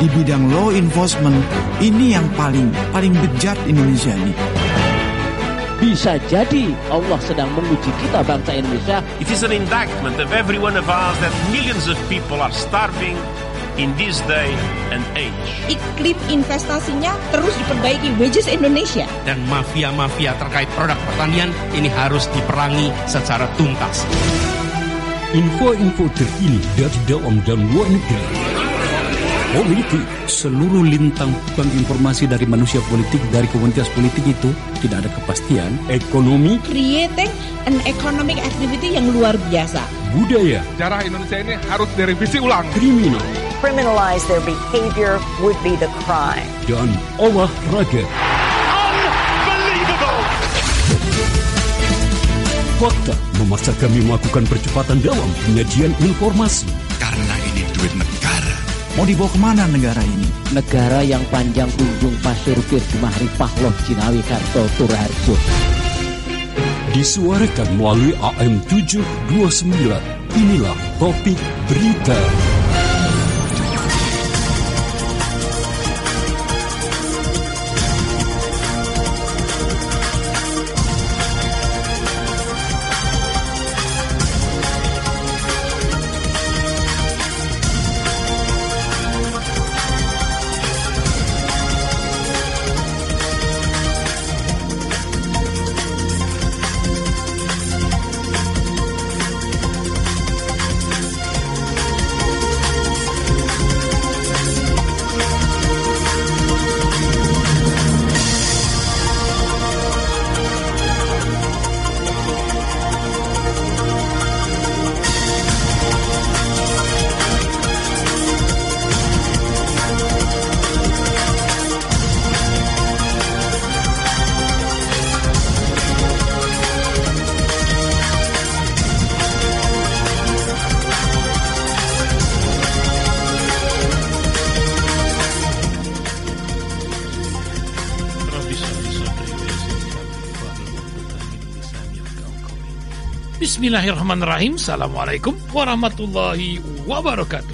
di bidang law enforcement ini yang paling paling bejat Indonesia ini. Bisa jadi Allah sedang menguji kita bangsa Indonesia. It is an indictment of every one of us that millions of people are starving in this day and age. Iklim investasinya terus diperbaiki wages Indonesia. Dan mafia-mafia terkait produk pertanian ini harus diperangi secara tuntas. Info-info terkini dari dalam dan luar negeri politik. Seluruh lintang bukan informasi dari manusia politik, dari komunitas politik itu tidak ada kepastian. Ekonomi. Creating an economic activity yang luar biasa. Budaya. Sejarah Indonesia ini harus direvisi ulang. Kriminal. Criminalize their behavior would be the crime. Dan olahraga. Unbelievable! Fakta memaksa kami melakukan percepatan dalam penyajian informasi. Karena Mau dibawa ke mana negara ini? Negara yang panjang kunjung Pasir Bir Jumahri Pahloh Cinawi Karto Turharjo. Disuarakan melalui AM 729. Inilah topik berita. Bismillahirrahmanirrahim. Assalamualaikum warahmatullahi wabarakatuh.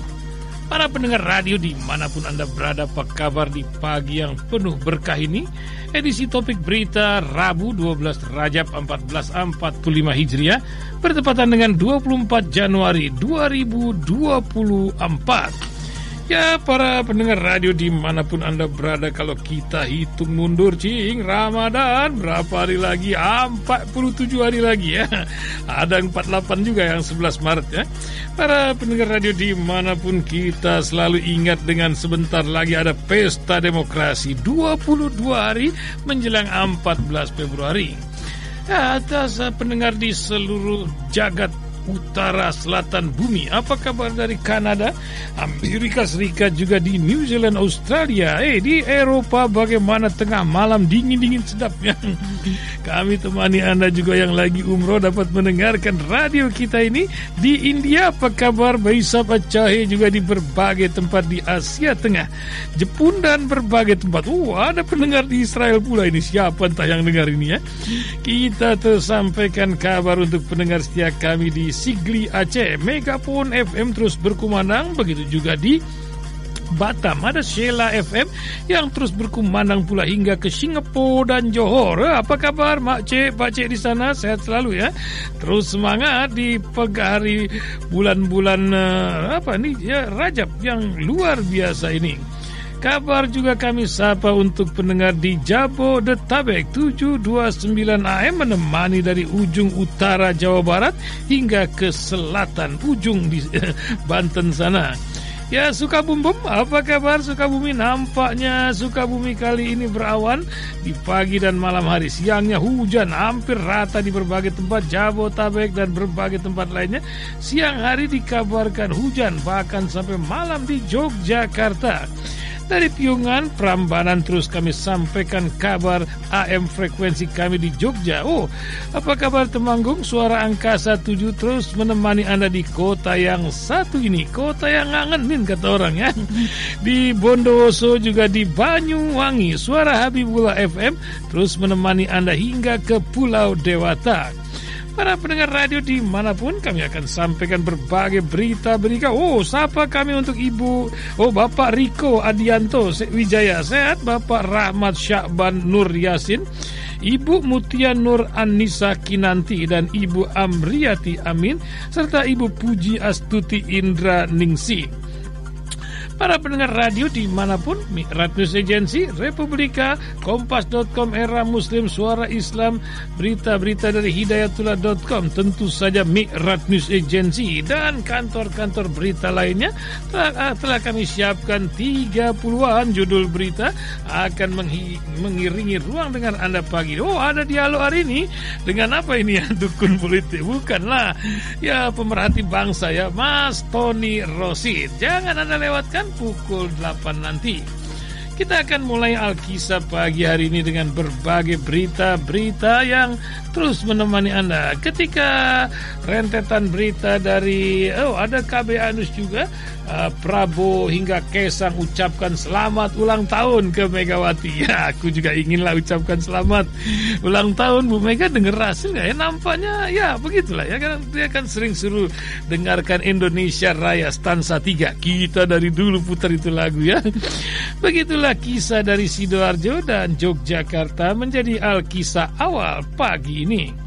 Para pendengar radio di mana pun Anda berada Apa kabar di pagi yang penuh berkah ini? Edisi topik berita Rabu 12 Rajab 1445 Hijriah Bertepatan dengan 24 Januari 2024 Ya para pendengar radio di mana pun anda berada Kalau kita hitung mundur cing Ramadan berapa hari lagi? 47 hari lagi ya. Ada 48 juga yang 11 Maret ya. Para pendengar radio di mana pun kita selalu ingat dengan sebentar lagi ada pesta demokrasi 22 hari menjelang 14 Februari. Atas pendengar di seluruh jagat utara selatan bumi. Apa kabar dari Kanada, Amerika Serikat juga di New Zealand, Australia. Eh di Eropa bagaimana tengah malam dingin-dingin sedapnya. Kami temani Anda juga yang lagi umroh dapat mendengarkan radio kita ini di India. Apa kabar Baisa Pacahe juga di berbagai tempat di Asia Tengah, Jepun dan berbagai tempat. Oh ada pendengar di Israel pula ini. Siapa entah yang dengar ini ya. Kita tersampaikan kabar untuk pendengar setia kami di Sigli Aceh Megapun FM terus berkumandang Begitu juga di Batam ada Sheila FM yang terus berkumandang pula hingga ke Singapura dan Johor. Eh, apa kabar Mak Cik, Pak Cik di sana? Sehat selalu ya. Terus semangat di hari bulan-bulan uh, apa nih ya Rajab yang luar biasa ini. Kabar juga kami sapa untuk pendengar di Jabodetabek 729 AM menemani dari ujung utara Jawa Barat hingga ke selatan ujung di Banten sana. Ya Sukabumi, apa kabar Sukabumi? Nampaknya Sukabumi kali ini berawan di pagi dan malam hari. Siangnya hujan hampir rata di berbagai tempat Jabotabek dan berbagai tempat lainnya. Siang hari dikabarkan hujan bahkan sampai malam di Yogyakarta. Dari Piungan, Prambanan terus kami sampaikan kabar AM frekuensi kami di Jogja. Oh, apa kabar Temanggung? Suara Angkasa 7 terus menemani Anda di kota yang satu ini. Kota yang ngangenin kata orang ya. Di Bondowoso juga di Banyuwangi. Suara Habibullah FM terus menemani Anda hingga ke Pulau Dewata. Para pendengar radio di mana pun kami akan sampaikan berbagai berita-berita. Oh, sapa kami untuk Ibu, oh Bapak Riko Adianto Wijaya Sehat, Bapak Rahmat Syakban Nur Yasin, Ibu Mutia Nur Anissa Kinanti dan Ibu Amriati Amin, serta Ibu Puji Astuti Indra Ningsi. Para pendengar radio di mana pun, Mi'rat News Agency, Republika, Kompas.com, Era Muslim, Suara Islam, berita-berita dari Hidayatullah.com, tentu saja Mi'rat News Agency, dan kantor-kantor berita lainnya telah, ah, telah kami siapkan 30-an judul berita akan mengiringi ruang dengan Anda pagi. Oh, ada dialog hari ini dengan apa ini ya, dukun politik? Bukanlah, ya pemerhati bangsa ya, Mas Tony Rosid. Jangan Anda lewatkan pukul 8 nanti. Kita akan mulai Alkisah pagi hari ini dengan berbagai berita-berita yang terus menemani Anda. Ketika rentetan berita dari, oh ada KB Anus juga, uh, Prabowo hingga Kesang ucapkan selamat ulang tahun ke Megawati. Ya, aku juga inginlah ucapkan selamat ulang tahun Bu Mega dengar hasil nggak ya? Nampaknya ya begitulah ya kan dia kan sering suruh dengarkan Indonesia Raya stansa 3. Kita dari dulu putar itu lagu ya. Begitulah kisah dari Sidoarjo dan Yogyakarta menjadi alkisah awal pagi ini.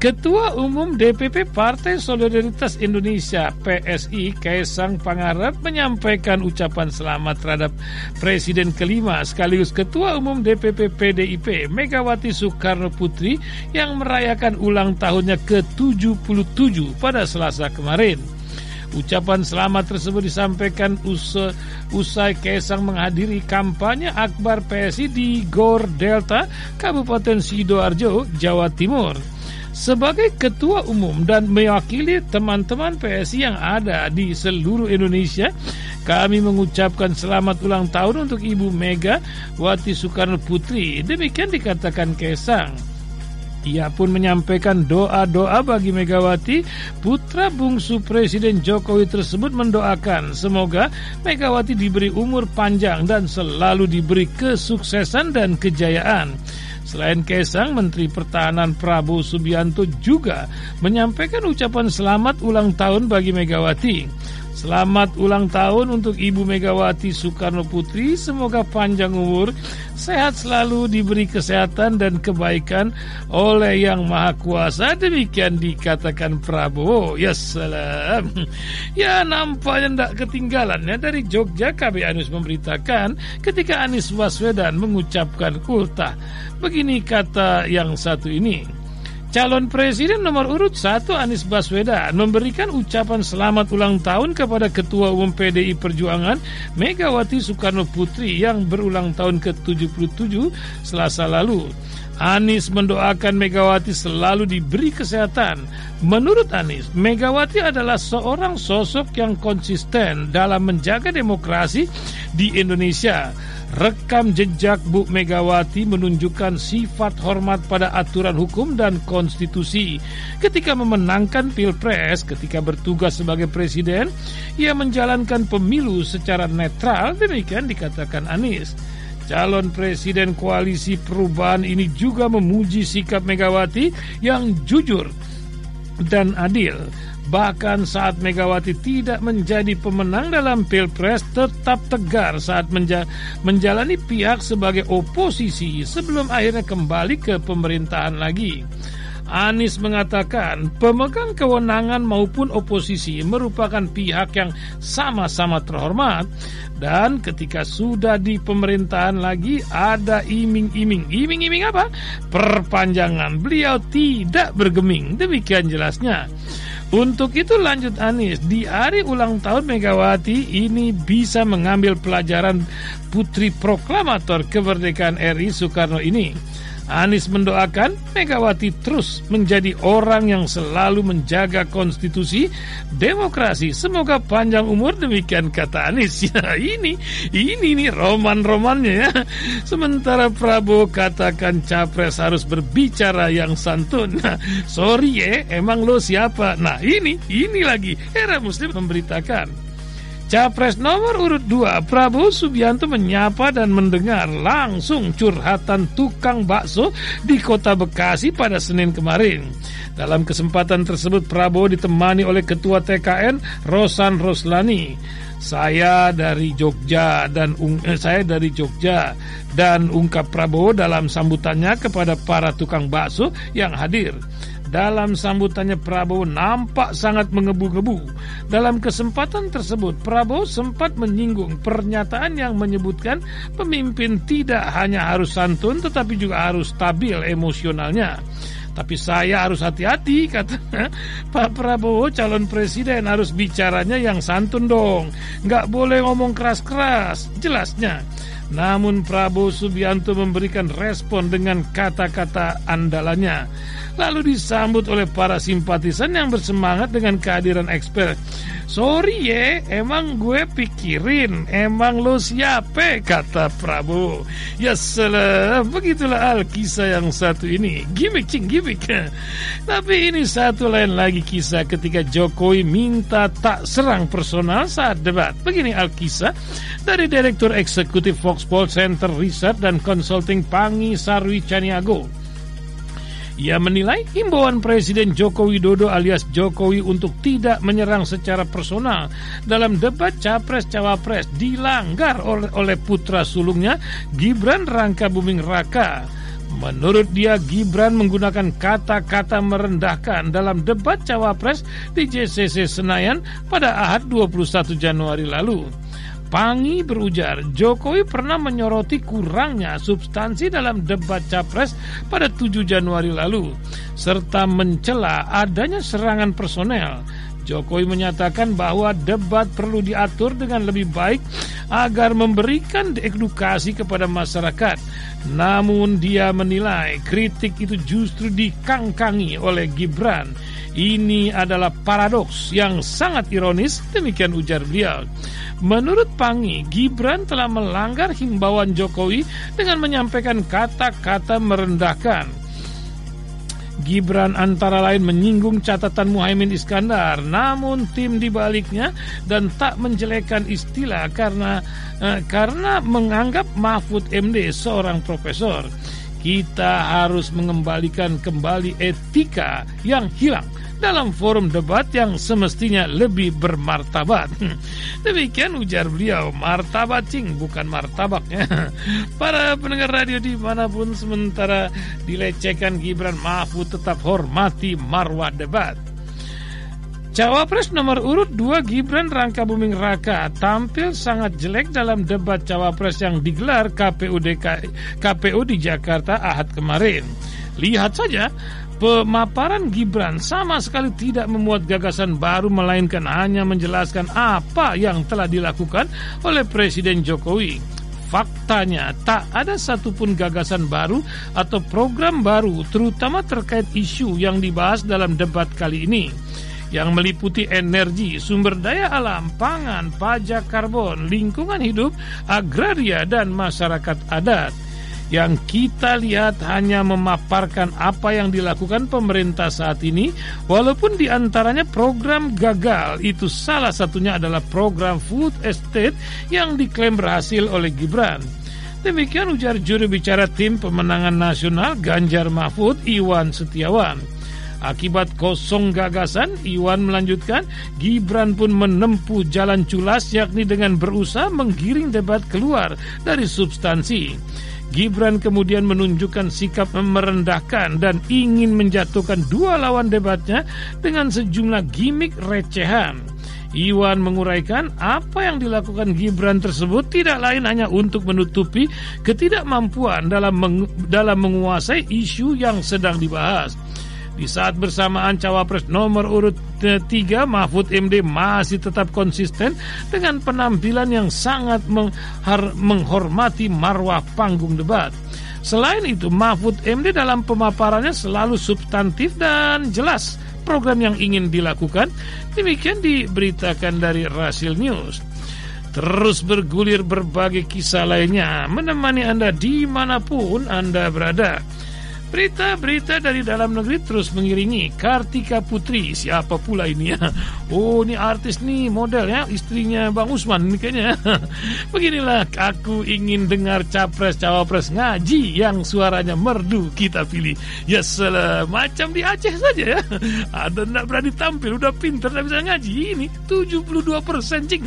Ketua Umum DPP Partai Solidaritas Indonesia PSI Kaisang Pangarep menyampaikan ucapan selamat terhadap Presiden kelima sekaligus Ketua Umum DPP PDIP Megawati Soekarno Putri yang merayakan ulang tahunnya ke-77 pada Selasa kemarin. Ucapan selamat tersebut disampaikan usai, usai Kaisang menghadiri kampanye akbar PSI di Gor Delta, Kabupaten Sidoarjo, Jawa Timur sebagai ketua umum dan mewakili teman-teman PSI yang ada di seluruh Indonesia, kami mengucapkan selamat ulang tahun untuk Ibu Mega Wati Soekarno Putri. Demikian dikatakan Kesang. Ia pun menyampaikan doa-doa bagi Megawati, putra bungsu Presiden Jokowi tersebut mendoakan semoga Megawati diberi umur panjang dan selalu diberi kesuksesan dan kejayaan. Selain Kesang, Menteri Pertahanan Prabowo Subianto juga menyampaikan ucapan selamat ulang tahun bagi Megawati. Selamat ulang tahun untuk Ibu Megawati Soekarno Putri. Semoga panjang umur, sehat selalu, diberi kesehatan dan kebaikan oleh Yang Maha Kuasa. Demikian dikatakan Prabowo. Ya salam. Ya nampaknya tidak ketinggalan ya dari Jogja KB Anies memberitakan ketika Anies Baswedan mengucapkan ultah. Begini kata yang satu ini. Calon Presiden nomor urut 1 Anies Baswedan memberikan ucapan selamat ulang tahun kepada Ketua Umum PDI Perjuangan Megawati Soekarno Putri yang berulang tahun ke-77 selasa lalu. Anies mendoakan Megawati selalu diberi kesehatan. Menurut Anies, Megawati adalah seorang sosok yang konsisten dalam menjaga demokrasi di Indonesia Rekam jejak Bu Megawati menunjukkan sifat hormat pada aturan hukum dan konstitusi. Ketika memenangkan Pilpres, ketika bertugas sebagai presiden, ia menjalankan pemilu secara netral, demikian dikatakan Anies. Calon presiden koalisi perubahan ini juga memuji sikap Megawati yang jujur dan adil Bahkan saat Megawati tidak menjadi pemenang dalam Pilpres tetap tegar saat menja menjalani pihak sebagai oposisi sebelum akhirnya kembali ke pemerintahan lagi. Anies mengatakan pemegang kewenangan maupun oposisi merupakan pihak yang sama-sama terhormat dan ketika sudah di pemerintahan lagi ada iming-iming. Iming-iming apa? Perpanjangan. Beliau tidak bergeming. Demikian jelasnya. Untuk itu lanjut Anies, di hari ulang tahun Megawati ini bisa mengambil pelajaran putri proklamator kemerdekaan RI Soekarno ini. Anies mendoakan Megawati terus menjadi orang yang selalu menjaga konstitusi demokrasi. Semoga panjang umur demikian kata Anies. Ya ini, ini nih roman-romannya ya. Sementara Prabowo katakan capres harus berbicara yang santun. Nah, sorry ya, emang lo siapa? Nah ini, ini lagi era Muslim memberitakan. Capres nomor urut 2 Prabowo Subianto menyapa dan mendengar langsung curhatan tukang bakso di kota Bekasi pada Senin kemarin. Dalam kesempatan tersebut Prabowo ditemani oleh Ketua TKN Rosan Roslani. Saya dari Jogja dan eh, saya dari Jogja dan ungkap Prabowo dalam sambutannya kepada para tukang bakso yang hadir. Dalam sambutannya Prabowo nampak sangat mengebu-gebu. Dalam kesempatan tersebut Prabowo sempat menyinggung pernyataan yang menyebutkan pemimpin tidak hanya harus santun tetapi juga harus stabil emosionalnya. Tapi saya harus hati-hati kata Pak Prabowo calon presiden harus bicaranya yang santun dong. Nggak boleh ngomong keras-keras. Jelasnya. Namun Prabowo Subianto memberikan respon dengan kata-kata andalannya lalu disambut oleh para simpatisan yang bersemangat dengan kehadiran expert. Sorry ye, emang gue pikirin, emang lo siapa, kata Prabowo. Ya salah, begitulah Alkisah yang satu ini. Gimik cing, gimik. Tapi ini satu lain lagi kisah ketika Jokowi minta tak serang personal saat debat. Begini Alkisah dari Direktur Eksekutif Foxpol Center Research dan Consulting Pangi Sarwi Caniago. Ia menilai himbauan Presiden Joko Widodo alias Jokowi untuk tidak menyerang secara personal dalam debat Capres-Cawapres dilanggar oleh putra sulungnya Gibran Rangka Buming Raka. Menurut dia, Gibran menggunakan kata-kata merendahkan dalam debat Cawapres di JCC Senayan pada Ahad 21 Januari lalu. Pangi berujar, Jokowi pernah menyoroti kurangnya substansi dalam debat capres pada 7 Januari lalu, serta mencela adanya serangan personel. Jokowi menyatakan bahwa debat perlu diatur dengan lebih baik agar memberikan edukasi kepada masyarakat. Namun dia menilai kritik itu justru dikangkangi oleh Gibran. Ini adalah paradoks yang sangat ironis, demikian ujar beliau. Menurut Pangi, Gibran telah melanggar himbauan Jokowi dengan menyampaikan kata-kata merendahkan. Gibran antara lain menyinggung catatan Muhaimin Iskandar, namun tim dibaliknya dan tak menjelekan istilah karena eh, karena menganggap Mahfud MD seorang profesor. Kita harus mengembalikan kembali etika yang hilang dalam forum debat yang semestinya lebih bermartabat. Demikian ujar beliau, martabat cing bukan martabaknya. Para pendengar radio di mana pun sementara dilecehkan Gibran Mahfud tetap hormati marwah debat. Cawapres nomor urut 2 Gibran Rangka Buming Raka tampil sangat jelek dalam debat Cawapres yang digelar KPU, DKI, KPU di Jakarta Ahad kemarin. Lihat saja Pemaparan Gibran sama sekali tidak memuat gagasan baru melainkan hanya menjelaskan apa yang telah dilakukan oleh Presiden Jokowi. Faktanya tak ada satupun gagasan baru atau program baru terutama terkait isu yang dibahas dalam debat kali ini yang meliputi energi, sumber daya alam, pangan, pajak karbon, lingkungan hidup, agraria, dan masyarakat adat yang kita lihat hanya memaparkan apa yang dilakukan pemerintah saat ini walaupun di antaranya program gagal. Itu salah satunya adalah program food estate yang diklaim berhasil oleh Gibran. Demikian ujar juru bicara tim pemenangan nasional Ganjar Mahfud Iwan Setiawan. Akibat kosong gagasan, Iwan melanjutkan, Gibran pun menempuh jalan culas yakni dengan berusaha menggiring debat keluar dari substansi. Gibran kemudian menunjukkan sikap merendahkan dan ingin menjatuhkan dua lawan debatnya dengan sejumlah gimmick recehan. Iwan menguraikan apa yang dilakukan Gibran tersebut tidak lain hanya untuk menutupi ketidakmampuan dalam meng dalam menguasai isu yang sedang dibahas. Di saat bersamaan cawapres nomor urut 3 Mahfud MD masih tetap konsisten dengan penampilan yang sangat menghormati marwah panggung debat. Selain itu, Mahfud MD dalam pemaparannya selalu substantif dan jelas program yang ingin dilakukan. Demikian diberitakan dari Rasil News. Terus bergulir berbagai kisah lainnya menemani Anda di mana pun Anda berada. Berita-berita dari dalam negeri terus mengiringi Kartika Putri. Siapa pula ini ya? Oh, ini artis nih, model ya, istrinya Bang Usman ini kayaknya. Beginilah aku ingin dengar capres-cawapres ngaji yang suaranya merdu kita pilih. Ya salah, macam di Aceh saja ya. Ada tidak berani tampil, udah pinter tidak bisa ngaji. Ini 72 persen cing.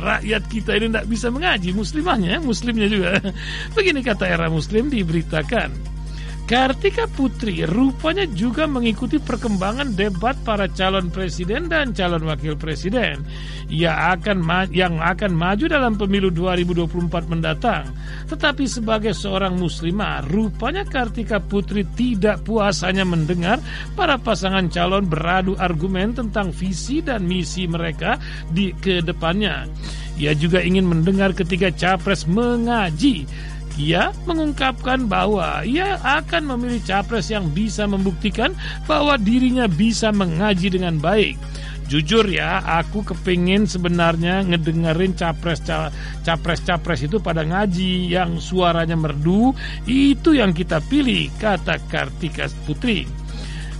Rakyat kita ini tidak bisa mengaji, muslimahnya, muslimnya juga. Begini kata era muslim diberitakan. Kartika Putri rupanya juga mengikuti perkembangan debat para calon presiden dan calon wakil presiden Ia akan yang akan maju dalam pemilu 2024 mendatang. Tetapi sebagai seorang muslimah, rupanya Kartika Putri tidak puas hanya mendengar para pasangan calon beradu argumen tentang visi dan misi mereka di ke depannya. Ia juga ingin mendengar ketika capres mengaji ia mengungkapkan bahwa ia akan memilih capres yang bisa membuktikan bahwa dirinya bisa mengaji dengan baik. Jujur ya, aku kepingin sebenarnya ngedengerin capres capres capres itu pada ngaji yang suaranya merdu itu yang kita pilih kata Kartika Putri.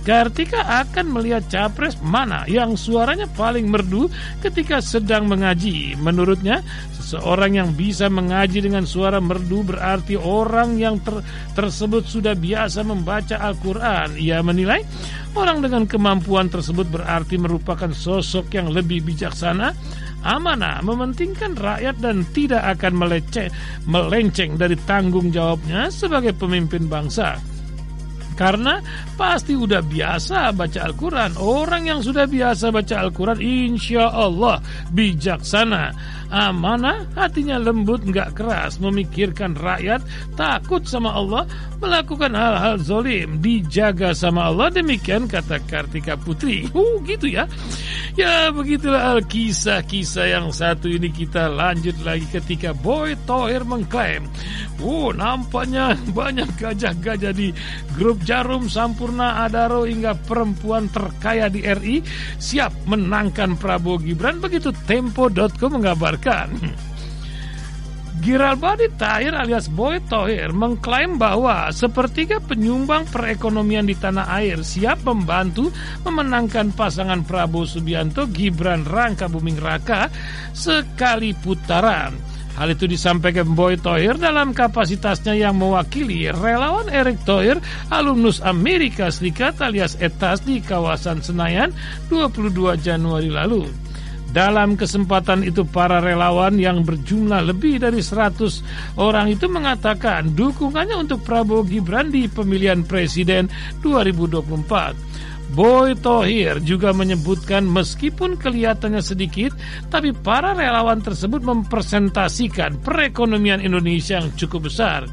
Kartika akan melihat capres mana yang suaranya paling merdu ketika sedang mengaji. Menurutnya, Seorang yang bisa mengaji dengan suara merdu berarti orang yang ter tersebut sudah biasa membaca Al-Quran. Ia menilai orang dengan kemampuan tersebut berarti merupakan sosok yang lebih bijaksana, amanah, mementingkan rakyat dan tidak akan meleceh, melenceng dari tanggung jawabnya sebagai pemimpin bangsa. Karena pasti udah biasa baca Al-Quran. Orang yang sudah biasa baca Al-Quran Insya Allah bijaksana Amanah? Hatinya lembut nggak keras. Memikirkan rakyat Takut sama Allah Melakukan hal-hal zolim Dijaga sama Allah. Demikian kata Kartika Putri. Oh gitu ya. Ya begitulah kisah-kisah yang satu ini kita lanjut lagi ketika Boy Toher mengklaim Oh nampaknya banyak gajah-gajah di grup Jarum Sampurna Adaro hingga perempuan terkaya di RI siap menangkan Prabowo Gibran. Begitu Tempo.com mengabarkan. Giralbadi Tahir alias Boy Tohir mengklaim bahwa sepertiga penyumbang perekonomian di tanah air siap membantu memenangkan pasangan Prabowo Subianto Gibran Rangka Buming Raka sekali putaran. Hal itu disampaikan Boy Toyer dalam kapasitasnya yang mewakili relawan Erick Thohir, alumnus Amerika Serikat alias ETAS di kawasan Senayan 22 Januari lalu. Dalam kesempatan itu para relawan yang berjumlah lebih dari 100 orang itu mengatakan dukungannya untuk Prabowo Gibran di pemilihan presiden 2024. Boy Tohir juga menyebutkan meskipun kelihatannya sedikit, tapi para relawan tersebut mempresentasikan perekonomian Indonesia yang cukup besar.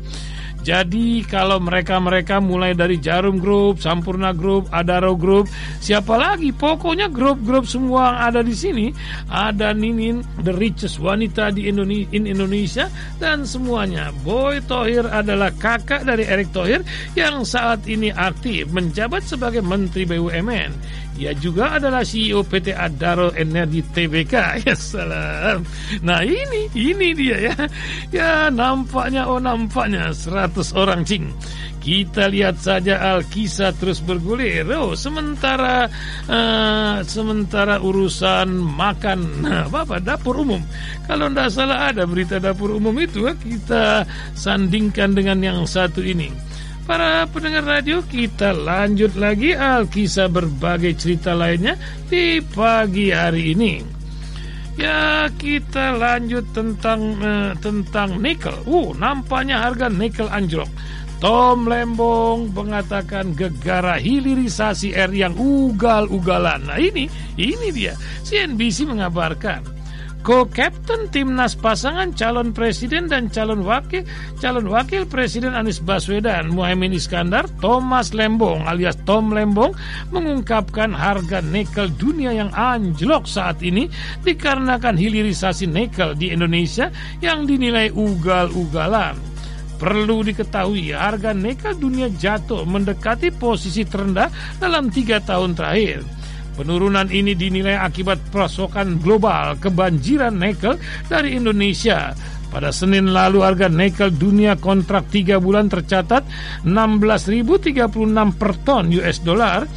Jadi kalau mereka-mereka mulai dari Jarum Group, Sampurna Group, Adaro Group, siapa lagi? Pokoknya grup-grup semua yang ada di sini. Ada Ninin, the richest wanita di Indonesia, in Indonesia dan semuanya. Boy Tohir adalah kakak dari Erick Thohir yang saat ini aktif menjabat sebagai Menteri BUMN. Ia juga adalah CEO PT Adaro Energi TBK. Ya salam. Nah ini, ini dia ya. Ya nampaknya, oh nampaknya 100 orang cing. Kita lihat saja Alkisah terus bergulir. Oh, sementara uh, sementara urusan makan apa apa dapur umum. Kalau tidak salah ada berita dapur umum itu kita sandingkan dengan yang satu ini. Para pendengar radio kita lanjut lagi Alkisah berbagai cerita lainnya di pagi hari ini. Ya kita lanjut tentang uh, tentang nikel. Uh nampaknya harga nikel anjlok. Tom Lembong mengatakan gegara hilirisasi R yang ugal-ugalan. Nah ini, ini dia. CNBC mengabarkan Co-Captain Timnas pasangan calon presiden dan calon wakil calon wakil presiden Anies Baswedan Muhammad Iskandar Thomas Lembong alias Tom Lembong mengungkapkan harga nikel dunia yang anjlok saat ini dikarenakan hilirisasi nikel di Indonesia yang dinilai ugal-ugalan. Perlu diketahui harga nikel dunia jatuh mendekati posisi terendah dalam tiga tahun terakhir. Penurunan ini dinilai akibat pasokan global kebanjiran nikel dari Indonesia. Pada Senin lalu harga nikel dunia kontrak 3 bulan tercatat 16.036 per ton US dollar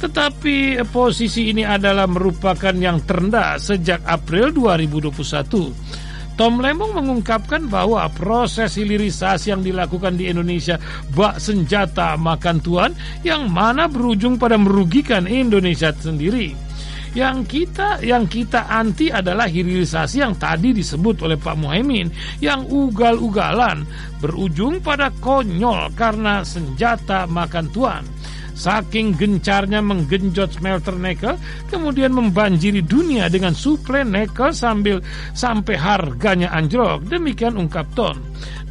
tetapi posisi ini adalah merupakan yang terendah sejak April 2021. Tom Lembong mengungkapkan bahwa proses hilirisasi yang dilakukan di Indonesia bak senjata makan tuan yang mana berujung pada merugikan Indonesia sendiri. Yang kita yang kita anti adalah hilirisasi yang tadi disebut oleh Pak Muhaimin yang ugal-ugalan berujung pada konyol karena senjata makan tuan. Saking gencarnya menggenjot smelter nikel, kemudian membanjiri dunia dengan suplai nikel sambil sampai harganya anjlok. Demikian ungkap Ton.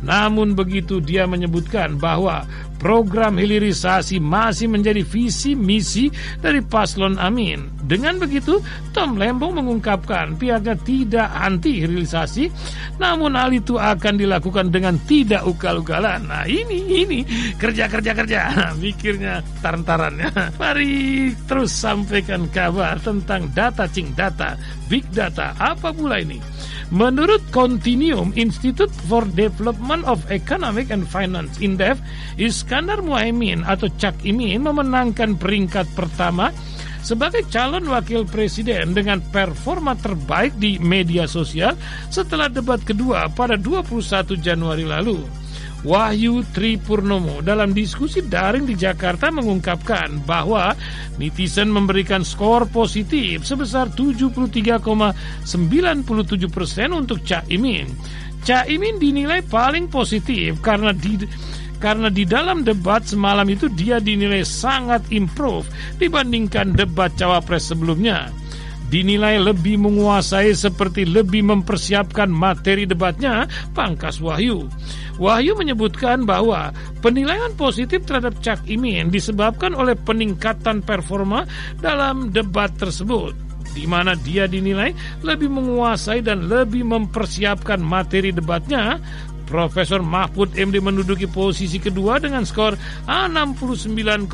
Namun begitu dia menyebutkan bahwa program hilirisasi masih menjadi visi misi dari paslon Amin. Dengan begitu, Tom Lembong mengungkapkan pihaknya tidak anti hilirisasi, namun hal itu akan dilakukan dengan tidak ugal-ugalan. Nah ini, ini, kerja-kerja-kerja, mikirnya taran-tarannya. Mari terus sampaikan kabar tentang data cing data, big data, apa pula ini? Menurut Continuum Institute for Development of Economic and Finance Indef, Iskandar Muhaimin atau Cak Imin memenangkan peringkat pertama sebagai calon wakil presiden dengan performa terbaik di media sosial setelah debat kedua pada 21 Januari lalu. Wahyu Tripurnomo dalam diskusi daring di Jakarta mengungkapkan bahwa netizen memberikan skor positif sebesar 73,97 persen untuk Caimin. Caimin dinilai paling positif karena di karena di dalam debat semalam itu dia dinilai sangat improve dibandingkan debat cawapres sebelumnya dinilai lebih menguasai seperti lebih mempersiapkan materi debatnya Pangkas Wahyu. Wahyu menyebutkan bahwa penilaian positif terhadap Cak Imin disebabkan oleh peningkatan performa dalam debat tersebut di mana dia dinilai lebih menguasai dan lebih mempersiapkan materi debatnya Profesor Mahfud MD menduduki posisi kedua dengan skor 69,02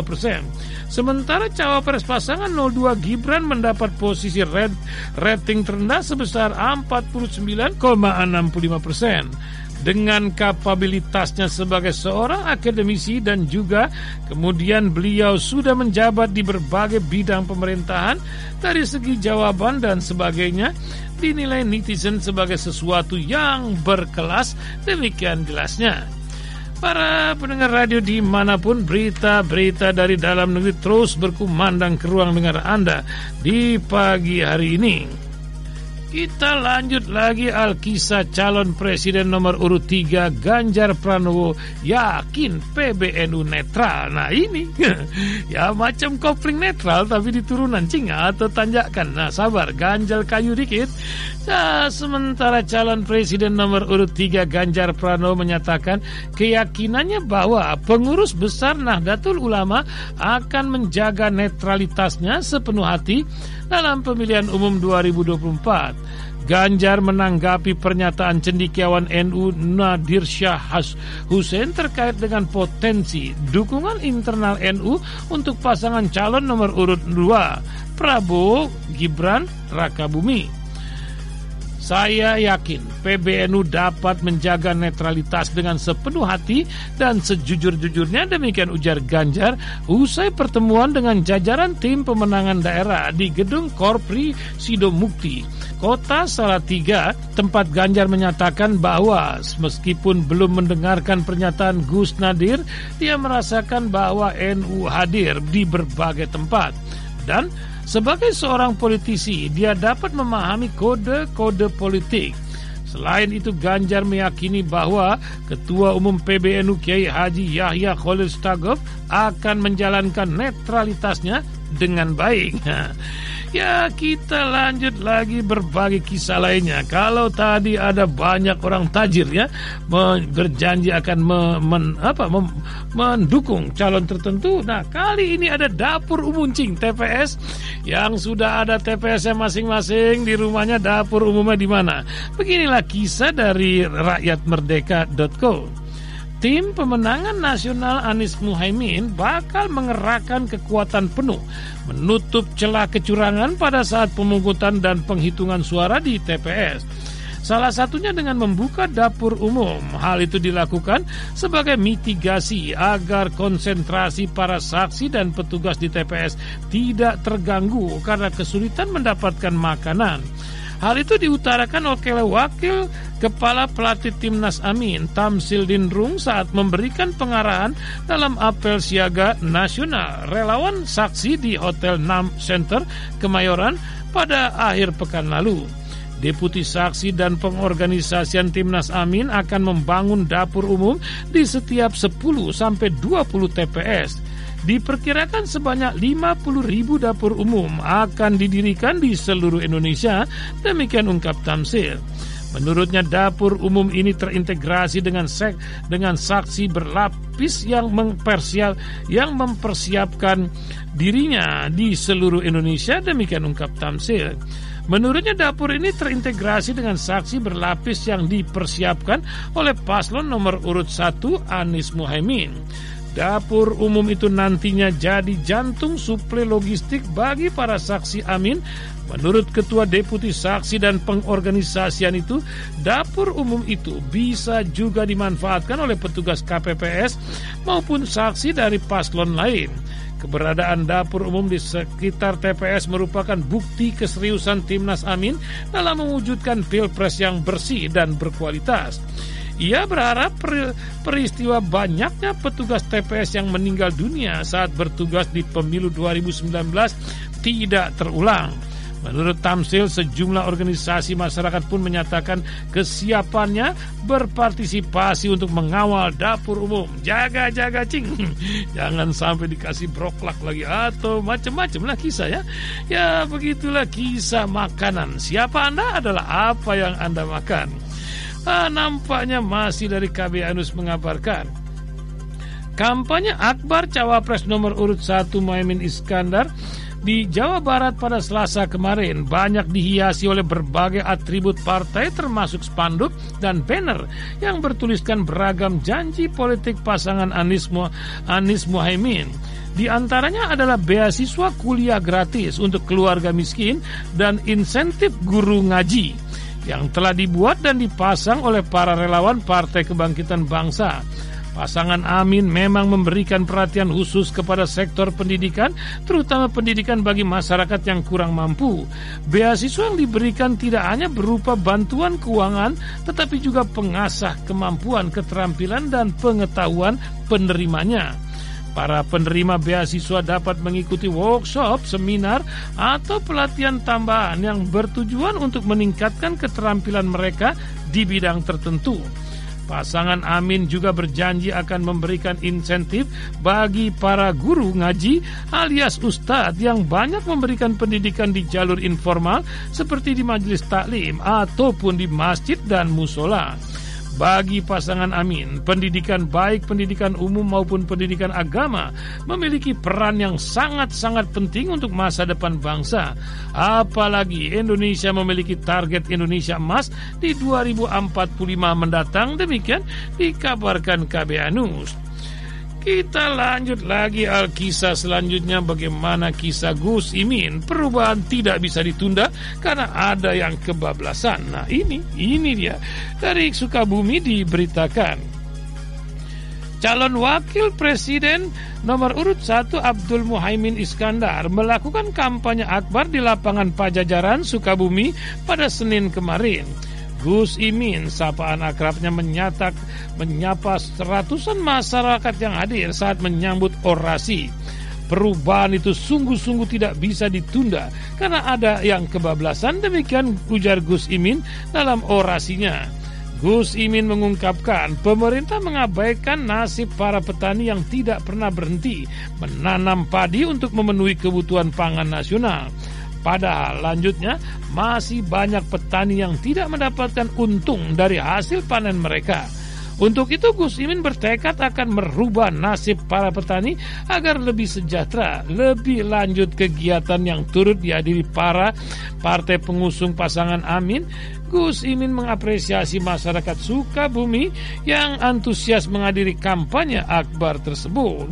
persen. Sementara cawapres pasangan 02 Gibran mendapat posisi red, rating terendah sebesar 49,65 persen dengan kapabilitasnya sebagai seorang akademisi dan juga kemudian beliau sudah menjabat di berbagai bidang pemerintahan dari segi jawaban dan sebagainya dinilai netizen sebagai sesuatu yang berkelas demikian jelasnya Para pendengar radio di mana pun berita-berita dari dalam negeri terus berkumandang ke ruang dengar Anda di pagi hari ini. Kita lanjut lagi Alkisah calon presiden nomor urut 3 Ganjar Pranowo yakin PBNU netral. Nah ini ya macam kopling netral tapi di turunan cinga atau tanjakan. Nah sabar ganjal kayu dikit. Nah, sementara calon presiden nomor urut 3 Ganjar Pranowo menyatakan keyakinannya bahwa pengurus besar Nahdlatul Ulama akan menjaga netralitasnya sepenuh hati dalam pemilihan umum 2024. Ganjar menanggapi pernyataan cendikiawan NU Nadir Syah Hussein terkait dengan potensi dukungan internal NU untuk pasangan calon nomor urut 2 Prabowo Gibran Rakabumi. Saya yakin PBNU dapat menjaga netralitas dengan sepenuh hati dan sejujur-jujurnya demikian ujar Ganjar usai pertemuan dengan jajaran tim pemenangan daerah di gedung Korpri Sidomukti, kota Salatiga, tempat Ganjar menyatakan bahwa meskipun belum mendengarkan pernyataan Gus Nadir, dia merasakan bahwa NU hadir di berbagai tempat. Dan sebagai seorang politisi, dia dapat memahami kode-kode politik. Selain itu, Ganjar meyakini bahwa Ketua Umum PBNU Kiai Haji Yahya Khalil Stagov akan menjalankan netralitasnya dengan baik. Ya kita lanjut lagi berbagi kisah lainnya. Kalau tadi ada banyak orang tajir ya berjanji akan me, men, apa, mem, mendukung calon tertentu. Nah kali ini ada dapur umuncing TPS yang sudah ada TPS masing-masing di rumahnya dapur umumnya di mana. Beginilah kisah dari rakyatmerdeka.co. Tim pemenangan nasional Anies Muhaimin bakal mengerahkan kekuatan penuh menutup celah kecurangan pada saat pemungutan dan penghitungan suara di TPS. Salah satunya dengan membuka dapur umum. Hal itu dilakukan sebagai mitigasi agar konsentrasi para saksi dan petugas di TPS tidak terganggu karena kesulitan mendapatkan makanan. Hal itu diutarakan oleh Wakil Kepala Pelatih Timnas Amin, Tamsil Dinrung saat memberikan pengarahan dalam apel siaga nasional relawan saksi di Hotel Nam Center Kemayoran pada akhir pekan lalu. Deputi Saksi dan Pengorganisasian Timnas Amin akan membangun dapur umum di setiap 10 sampai 20 TPS. Diperkirakan sebanyak 50 ribu dapur umum akan didirikan di seluruh Indonesia, demikian ungkap Tamsil. Menurutnya dapur umum ini terintegrasi dengan sek dengan saksi berlapis yang mempersiap yang mempersiapkan dirinya di seluruh Indonesia demikian ungkap Tamsil. Menurutnya dapur ini terintegrasi dengan saksi berlapis yang dipersiapkan oleh paslon nomor urut 1 Anies Muhaimin. Dapur umum itu nantinya jadi jantung suplai logistik bagi para saksi Amin. Menurut Ketua Deputi Saksi dan Pengorganisasian itu, dapur umum itu bisa juga dimanfaatkan oleh petugas KPPS maupun saksi dari paslon lain. Keberadaan dapur umum di sekitar TPS merupakan bukti keseriusan Timnas Amin dalam mewujudkan pilpres yang bersih dan berkualitas. Ia berharap peristiwa banyaknya petugas TPS yang meninggal dunia saat bertugas di pemilu 2019 tidak terulang. Menurut Tamsil, sejumlah organisasi masyarakat pun menyatakan kesiapannya berpartisipasi untuk mengawal dapur umum. Jaga-jaga cing, jangan sampai dikasih broklak lagi atau macam-macam lah kisah ya. Ya begitulah kisah makanan. Siapa Anda adalah apa yang Anda makan. Ah, nampaknya masih dari KB Anus mengabarkan. Kampanye Akbar Cawapres nomor urut 1 Muhammad Iskandar di Jawa Barat pada Selasa kemarin banyak dihiasi oleh berbagai atribut partai termasuk spanduk dan banner yang bertuliskan beragam janji politik pasangan Anies, Mu Anies Muhaimin. Di antaranya adalah beasiswa kuliah gratis untuk keluarga miskin dan insentif guru ngaji yang telah dibuat dan dipasang oleh para relawan Partai Kebangkitan Bangsa. Pasangan Amin memang memberikan perhatian khusus kepada sektor pendidikan, terutama pendidikan bagi masyarakat yang kurang mampu. Beasiswa yang diberikan tidak hanya berupa bantuan keuangan, tetapi juga pengasah kemampuan, keterampilan, dan pengetahuan penerimanya. Para penerima beasiswa dapat mengikuti workshop, seminar, atau pelatihan tambahan yang bertujuan untuk meningkatkan keterampilan mereka di bidang tertentu. Pasangan Amin juga berjanji akan memberikan insentif bagi para guru ngaji alias ustadz yang banyak memberikan pendidikan di jalur informal seperti di majelis taklim ataupun di masjid dan musola. Bagi pasangan Amin, pendidikan baik pendidikan umum maupun pendidikan agama memiliki peran yang sangat-sangat penting untuk masa depan bangsa. Apalagi Indonesia memiliki target Indonesia emas di 2045 mendatang, demikian dikabarkan KB Anus. Kita lanjut lagi Alkisah selanjutnya bagaimana kisah Gus Imin. Perubahan tidak bisa ditunda karena ada yang kebablasan. Nah ini, ini dia. Dari Sukabumi diberitakan. Calon Wakil Presiden nomor urut 1 Abdul Muhaimin Iskandar melakukan kampanye akbar di lapangan Pajajaran Sukabumi pada Senin kemarin. Gus Imin, sapaan akrabnya menyatak, menyapa seratusan masyarakat yang hadir saat menyambut orasi. Perubahan itu sungguh-sungguh tidak bisa ditunda karena ada yang kebablasan demikian ujar Gus Imin dalam orasinya. Gus Imin mengungkapkan pemerintah mengabaikan nasib para petani yang tidak pernah berhenti menanam padi untuk memenuhi kebutuhan pangan nasional. Padahal lanjutnya masih banyak petani yang tidak mendapatkan untung dari hasil panen mereka. Untuk itu Gus Imin bertekad akan merubah nasib para petani agar lebih sejahtera. Lebih lanjut kegiatan yang turut dihadiri para partai pengusung pasangan Amin, Gus Imin mengapresiasi masyarakat Sukabumi yang antusias menghadiri kampanye akbar tersebut.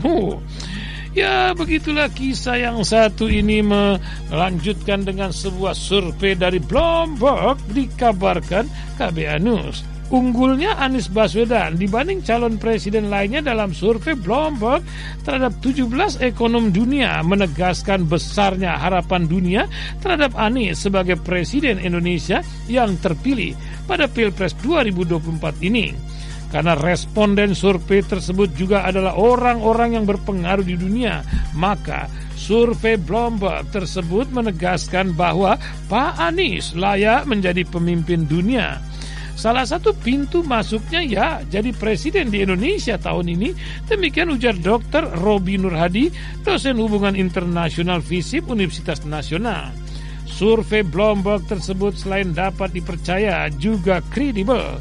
Ya begitulah kisah yang satu ini melanjutkan dengan sebuah survei dari Bloomberg dikabarkan KBA News. Unggulnya Anies Baswedan dibanding calon presiden lainnya dalam survei Bloomberg terhadap 17 ekonom dunia menegaskan besarnya harapan dunia terhadap Anies sebagai presiden Indonesia yang terpilih pada Pilpres 2024 ini. Karena responden survei tersebut juga adalah orang-orang yang berpengaruh di dunia, maka survei Bloomberg tersebut menegaskan bahwa Pak Anies layak menjadi pemimpin dunia. Salah satu pintu masuknya ya jadi presiden di Indonesia tahun ini. Demikian ujar Dr. Robi Nurhadi, dosen hubungan internasional FISIP Universitas Nasional. Survei Bloomberg tersebut selain dapat dipercaya juga kredibel.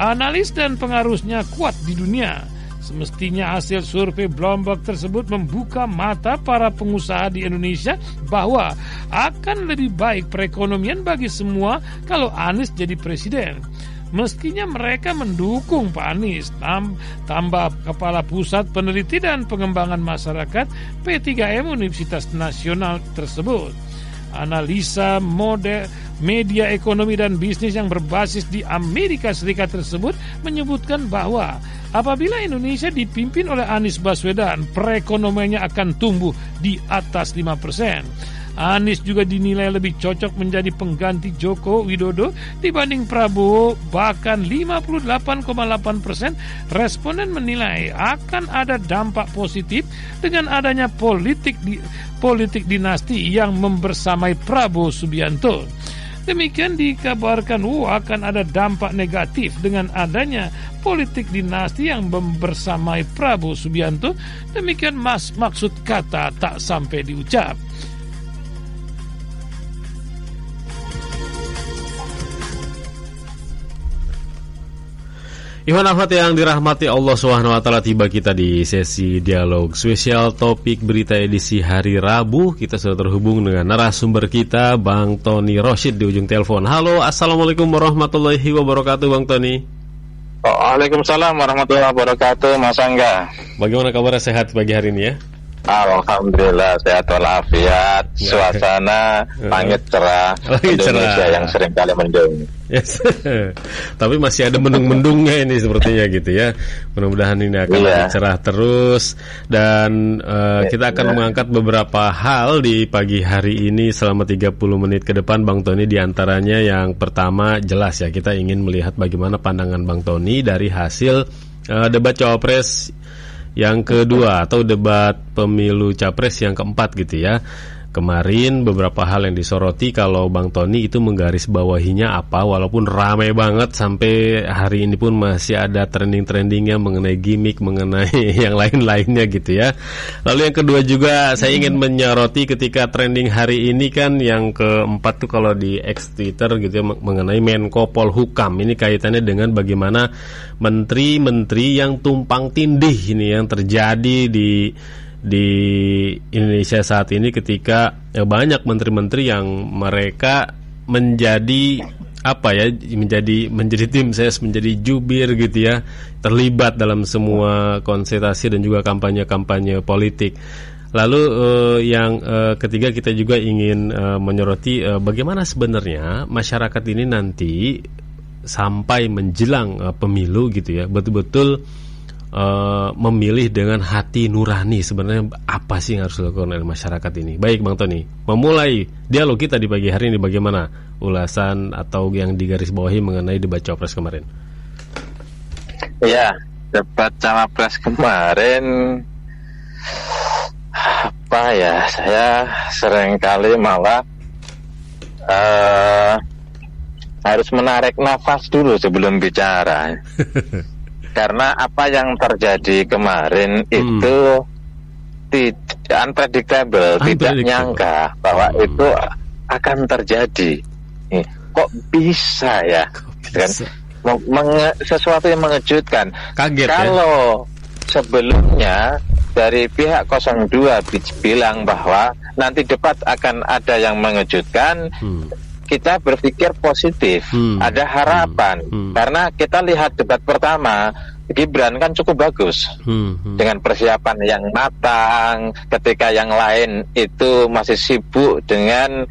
Analis dan pengaruhnya kuat di dunia. Semestinya hasil survei Bloomberg tersebut membuka mata para pengusaha di Indonesia bahwa akan lebih baik perekonomian bagi semua kalau Anies jadi presiden. Mestinya mereka mendukung Pak Anies tam, tambah Kepala Pusat Peneliti dan Pengembangan Masyarakat P3M Universitas Nasional tersebut. Analisa mode media ekonomi dan bisnis yang berbasis di Amerika Serikat tersebut menyebutkan bahwa apabila Indonesia dipimpin oleh Anies Baswedan, perekonomiannya akan tumbuh di atas 5 persen. Anies juga dinilai lebih cocok menjadi pengganti Joko Widodo dibanding Prabowo bahkan 58,8 persen responden menilai akan ada dampak positif dengan adanya politik di, politik dinasti yang membersamai Prabowo Subianto. Demikian dikabarkan uh, akan ada dampak negatif dengan adanya politik dinasti yang membersamai Prabowo Subianto. Demikian mas maksud kata tak sampai diucap. Iwan Ahmad yang dirahmati Allah SWT tiba kita di sesi dialog spesial topik berita edisi hari Rabu. Kita sudah terhubung dengan narasumber kita Bang Tony Roshid di ujung telepon. Halo, Assalamualaikum warahmatullahi wabarakatuh Bang Tony. Waalaikumsalam warahmatullahi wabarakatuh Mas Angga. Bagaimana kabar sehat pagi hari ini ya? Alhamdulillah sehat walafiat, ya. suasana langit cerah, langit Indonesia cerah. yang sering kali mendung. Yes. Tapi masih ada mendung-mendungnya ini sepertinya gitu ya. Mudah-mudahan ini akan yeah. cerah terus dan uh, kita akan yeah. mengangkat beberapa hal di pagi hari ini selama 30 menit ke depan Bang Tony di antaranya yang pertama jelas ya kita ingin melihat bagaimana pandangan Bang Tony dari hasil uh, debat cawapres yang kedua atau debat pemilu capres yang keempat gitu ya kemarin beberapa hal yang disoroti kalau Bang Tony itu menggaris bawahinya apa walaupun ramai banget sampai hari ini pun masih ada trending-trendingnya mengenai gimmick mengenai yang lain-lainnya gitu ya. Lalu yang kedua juga saya ingin menyoroti ketika trending hari ini kan yang keempat tuh kalau di X Twitter gitu ya mengenai Menko Polhukam. Ini kaitannya dengan bagaimana menteri-menteri yang tumpang tindih ini yang terjadi di di Indonesia saat ini ketika ya, banyak menteri-menteri yang mereka menjadi apa ya menjadi menjadi tim ses menjadi jubir gitu ya terlibat dalam semua konsultasi dan juga kampanye-kampanye politik. Lalu uh, yang uh, ketiga kita juga ingin uh, menyoroti uh, bagaimana sebenarnya masyarakat ini nanti sampai menjelang uh, pemilu gitu ya betul-betul uh, memilih dengan hati nurani. Sebenarnya apa sih yang harus dilakukan oleh masyarakat ini? Baik Bang Tony. Memulai dialog kita di pagi hari ini bagaimana ulasan atau yang digarisbawahi mengenai debat cawapres kemarin? Ya debat cawapres kemarin apa ya saya sering kali malah uh, harus menarik nafas dulu sebelum bicara karena apa yang terjadi kemarin hmm. itu tidak unpredictable, unpredictable, tidak nyangka bahwa hmm. itu akan terjadi. Kok bisa ya? Kan menge sesuatu yang mengejutkan. Kaget ya? Kalau ya? sebelumnya dari pihak 02 bilang bahwa nanti debat akan ada yang mengejutkan. Hmm kita berpikir positif, hmm. ada harapan hmm. Hmm. karena kita lihat debat pertama Gibran kan cukup bagus Hmm, hmm. dengan persiapan yang matang ketika yang lain itu masih sibuk dengan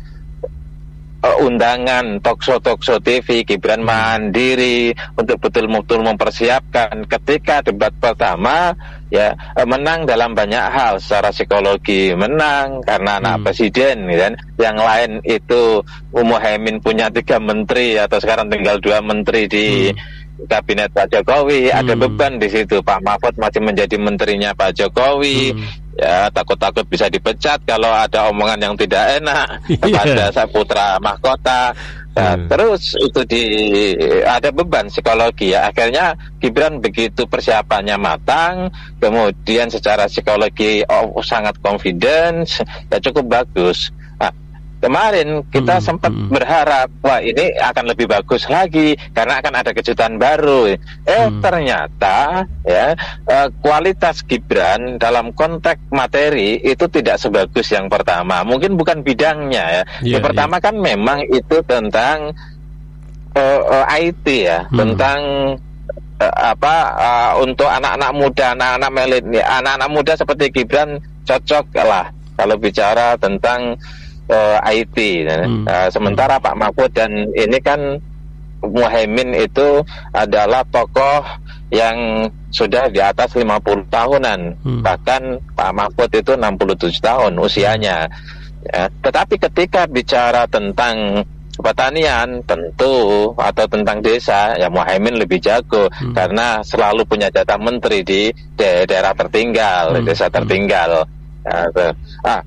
eh, undangan talkshow TV Gibran mandiri untuk betul-betul mempersiapkan ketika debat pertama ya eh, menang dalam banyak hal. Secara psikologi menang karena anak presiden gitu kan. Yang lain itu Muhaimin punya tiga menteri atau sekarang tinggal dua menteri di kabinet Pak Jokowi. Ada beban di situ. Pak Mahfud masih menjadi menterinya Pak Jokowi. Ya takut-takut bisa dipecat kalau ada omongan yang tidak enak kepada sang putra mahkota. Nah, terus itu di ada beban psikologi ya. Akhirnya Gibran begitu persiapannya matang kemudian secara psikologi oh, sangat confidence ya cukup bagus kemarin kita sempat berharap wah ini akan lebih bagus lagi karena akan ada kejutan baru. Eh ternyata ya eh, kualitas Gibran dalam konteks materi itu tidak sebagus yang pertama. Mungkin bukan bidangnya ya. Iya, yang pertama kan memang itu tentang eh, eh, IT ya. Tentang eh, apa eh, untuk anak-anak muda anak-anak milenial anak-anak muda seperti Gibran cocok lah kalau bicara tentang eh, IT ya. Eh, sementara Pak Mahfud dan ini kan Muhaimin itu adalah tokoh yang sudah di atas 50 tahunan. Bahkan Pak Mahfud itu 67 tahun usianya. Ya. tetapi ketika bicara tentang pertanian tentu atau tentang desa ya Muhaimin lebih jago. Karena selalu punya jatah menteri di da- daerah tertinggal desa tertinggal. Ya, tuh. ah,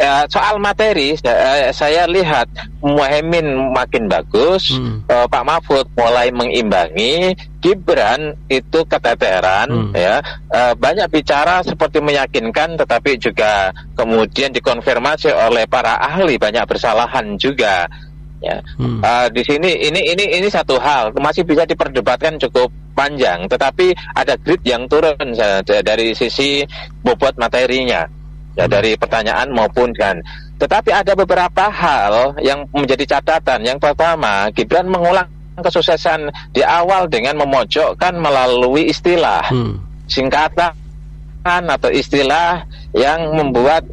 ya. Ya, soal materi ya, eh, saya lihat Muhaimin makin bagus. Eh, Pak Mahfud mulai mengimbangi. Gibran itu keteteran ya. Eh, banyak bicara seperti meyakinkan tetapi juga kemudian dikonfirmasi oleh para ahli banyak bersalahan juga ya. Eh, di sini ini ini ini satu hal masih bisa diperdebatkan cukup panjang tetapi ada grid yang turun dari sisi bobot materinya ya dari pertanyaan maupun kan. Tetapi ada beberapa hal yang menjadi catatan. Yang pertama Gibran mengulang kesuksesan di awal dengan memojokkan melalui istilah singkatan atau istilah yang membuat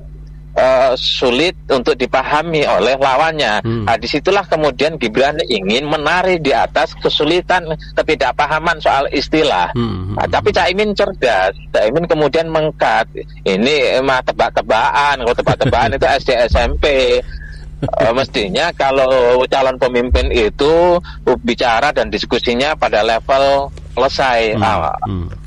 eh, sulit untuk dipahami oleh lawannya. Nah, di situlah kemudian Gibran ingin menarik di atas kesulitan ketidakpahaman soal istilah. Nah, tapi Caimin cerdas. Caimin kemudian mengkat. Ini emang tebak-tebakan. Kalau tebak-tebakan itu SD SMP. Eh, mestinya kalau calon pemimpin itu bicara dan diskusinya pada level selesai. Ah, ke- ke-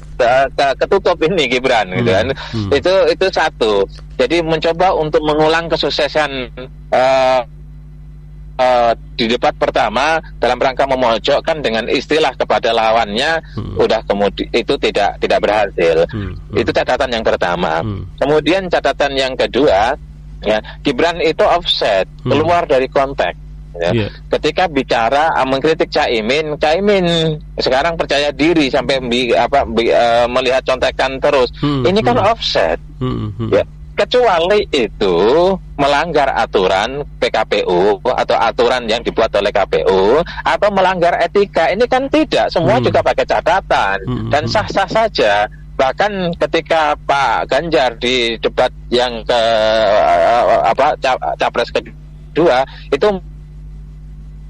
ketutup ini Gibran gitu kan. Itu itu satu. Jadi mencoba untuk mengulang kesuksesan eh, eh, di debat pertama dalam rangka memojokkan dengan istilah kepada lawannya udah kemudian itu tidak tidak berhasil. Itu catatan yang pertama. Kemudian catatan yang kedua ya Gibran itu offset keluar dari konteks ya. Iya. Ketika bicara uh, mengkritik Caimin, Caimin sekarang percaya diri sampai bi- apa bi- eh, melihat contekan terus. Ini kan offset. Ya, kecuali itu melanggar aturan PKPU atau aturan yang dibuat oleh KPU atau melanggar etika. Ini kan tidak, semua juga pakai catatan dan sah-sah saja. Bahkan ketika Pak Ganjar di debat yang ke eh, apa ca- capres kedua itu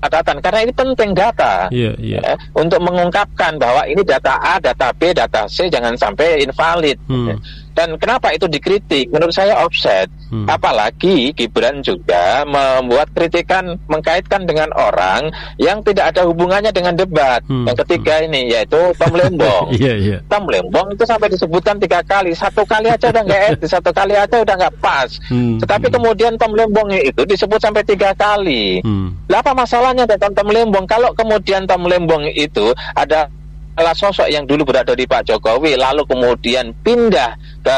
catatan karena ini penting data Iya, iya. ya, untuk mengungkapkan bahwa ini data A, data B, data C jangan sampai invalid. Hmm. Dan kenapa itu dikritik? Menurut saya offset. Apalagi Gibran juga membuat kritikan mengkaitkan dengan orang yang tidak ada hubungannya dengan debat. Yang ketiga ini yaitu Tom Lembong. Iya, iya. Tom Lembong itu sampai disebutkan tiga kali. Satu kali aja udah nggak etis, satu kali aja udah nggak pas. Hmm. Tetapi kemudian Tom Lembong itu disebut sampai tiga kali. Hmm. Lah apa masalahnya dengan Tom Lembong? Kalau kemudian Tom Lembong itu ada adalah sosok yang dulu berada di Pak Jokowi lalu kemudian pindah ke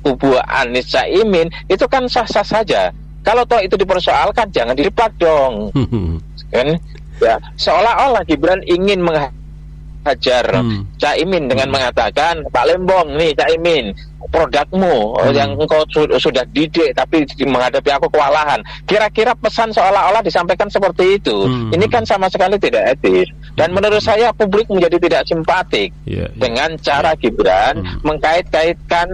kubu Anies Caimin itu kan sah-sah saja. Kalau toh itu dipersoalkan jangan didebat dong. Kan? Ya, seolah-olah Gibran ingin hajar hmm. Caimin dengan hmm. mengatakan Pak Lembong nih Caimin produkmu hmm. yang engkau su sudah didik tapi menghadapi aku kewalahan kira-kira pesan seolah-olah disampaikan seperti itu hmm. ini kan sama sekali tidak etis dan menurut saya publik menjadi tidak simpatik yeah, yeah. dengan cara yeah. Gibran hmm. mengkait-kaitkan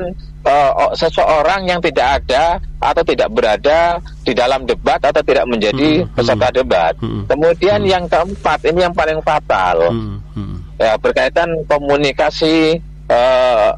uh, seseorang yang tidak ada atau tidak berada di dalam debat atau tidak menjadi hmm, hmm. peserta hmm, debat. Hmm, Kemudian hmm. yang keempat ini yang paling fatal hmm, hmm. Ya berkaitan komunikasi uh,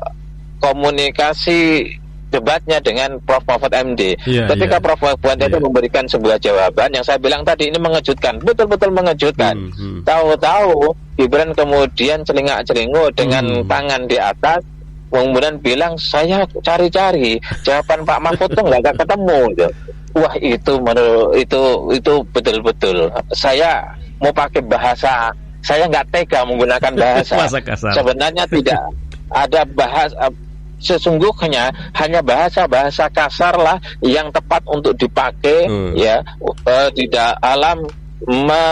komunikasi debatnya dengan Prof Mahfud MD. Yeah, Ketika yeah. Prof Mahfud yeah. itu memberikan sebuah jawaban yang saya bilang tadi ini mengejutkan, betul-betul mengejutkan. Tahu-tahu Gibran kemudian celingak-celinguk dengan hmm. tangan di atas kemudian bilang saya cari-cari jawaban Pak Mahfud tuh nggak ketemu gitu. wah itu menurut itu itu betul-betul saya mau pakai bahasa saya nggak tega menggunakan bahasa. Sebenarnya tidak. Ada bahasa sesungguhnya hanya bahasa-bahasa kasar lah yang tepat untuk dipakai hmm. ya. Uh, di dalam me,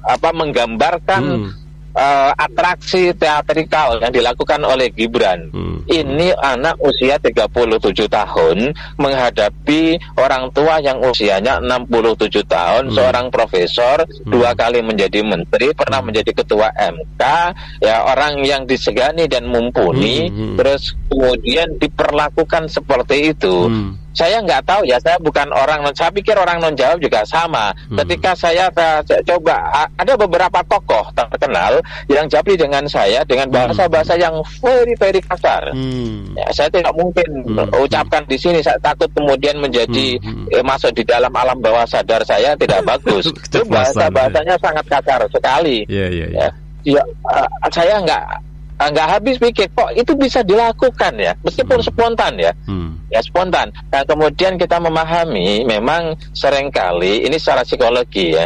apa menggambarkan hmm uh, atraksi teatrikal yang dilakukan oleh Gibran. Hmm. Ini anak usia 37 tahun menghadapi orang tua yang usianya 67 tahun, hmm. seorang profesor, hmm. dua kali menjadi menteri, pernah hmm. menjadi ketua MK, ya orang yang disegani dan mumpuni, hmm. Hmm. terus kemudian diperlakukan seperti itu. Hmm saya nggak tahu ya saya bukan orang saya pikir orang non Jawa juga sama hmm. ketika saya, saya, saya coba ada beberapa tokoh terkenal yang japri dengan saya dengan hmm. bahasa-bahasa yang very very kasar hmm. ya, saya tidak mungkin hmm. ucapkan di sini saya takut kemudian menjadi hmm. eh, masuk di dalam alam bawah sadar saya tidak bagus itu bahasa bahasanya sangat kasar sekali yeah, yeah, yeah. ya, ya uh, saya nggak nggak habis pikir kok itu bisa dilakukan ya meskipun hmm. spontan ya hmm. ya spontan nah kemudian kita memahami memang sering kali ini secara psikologi ya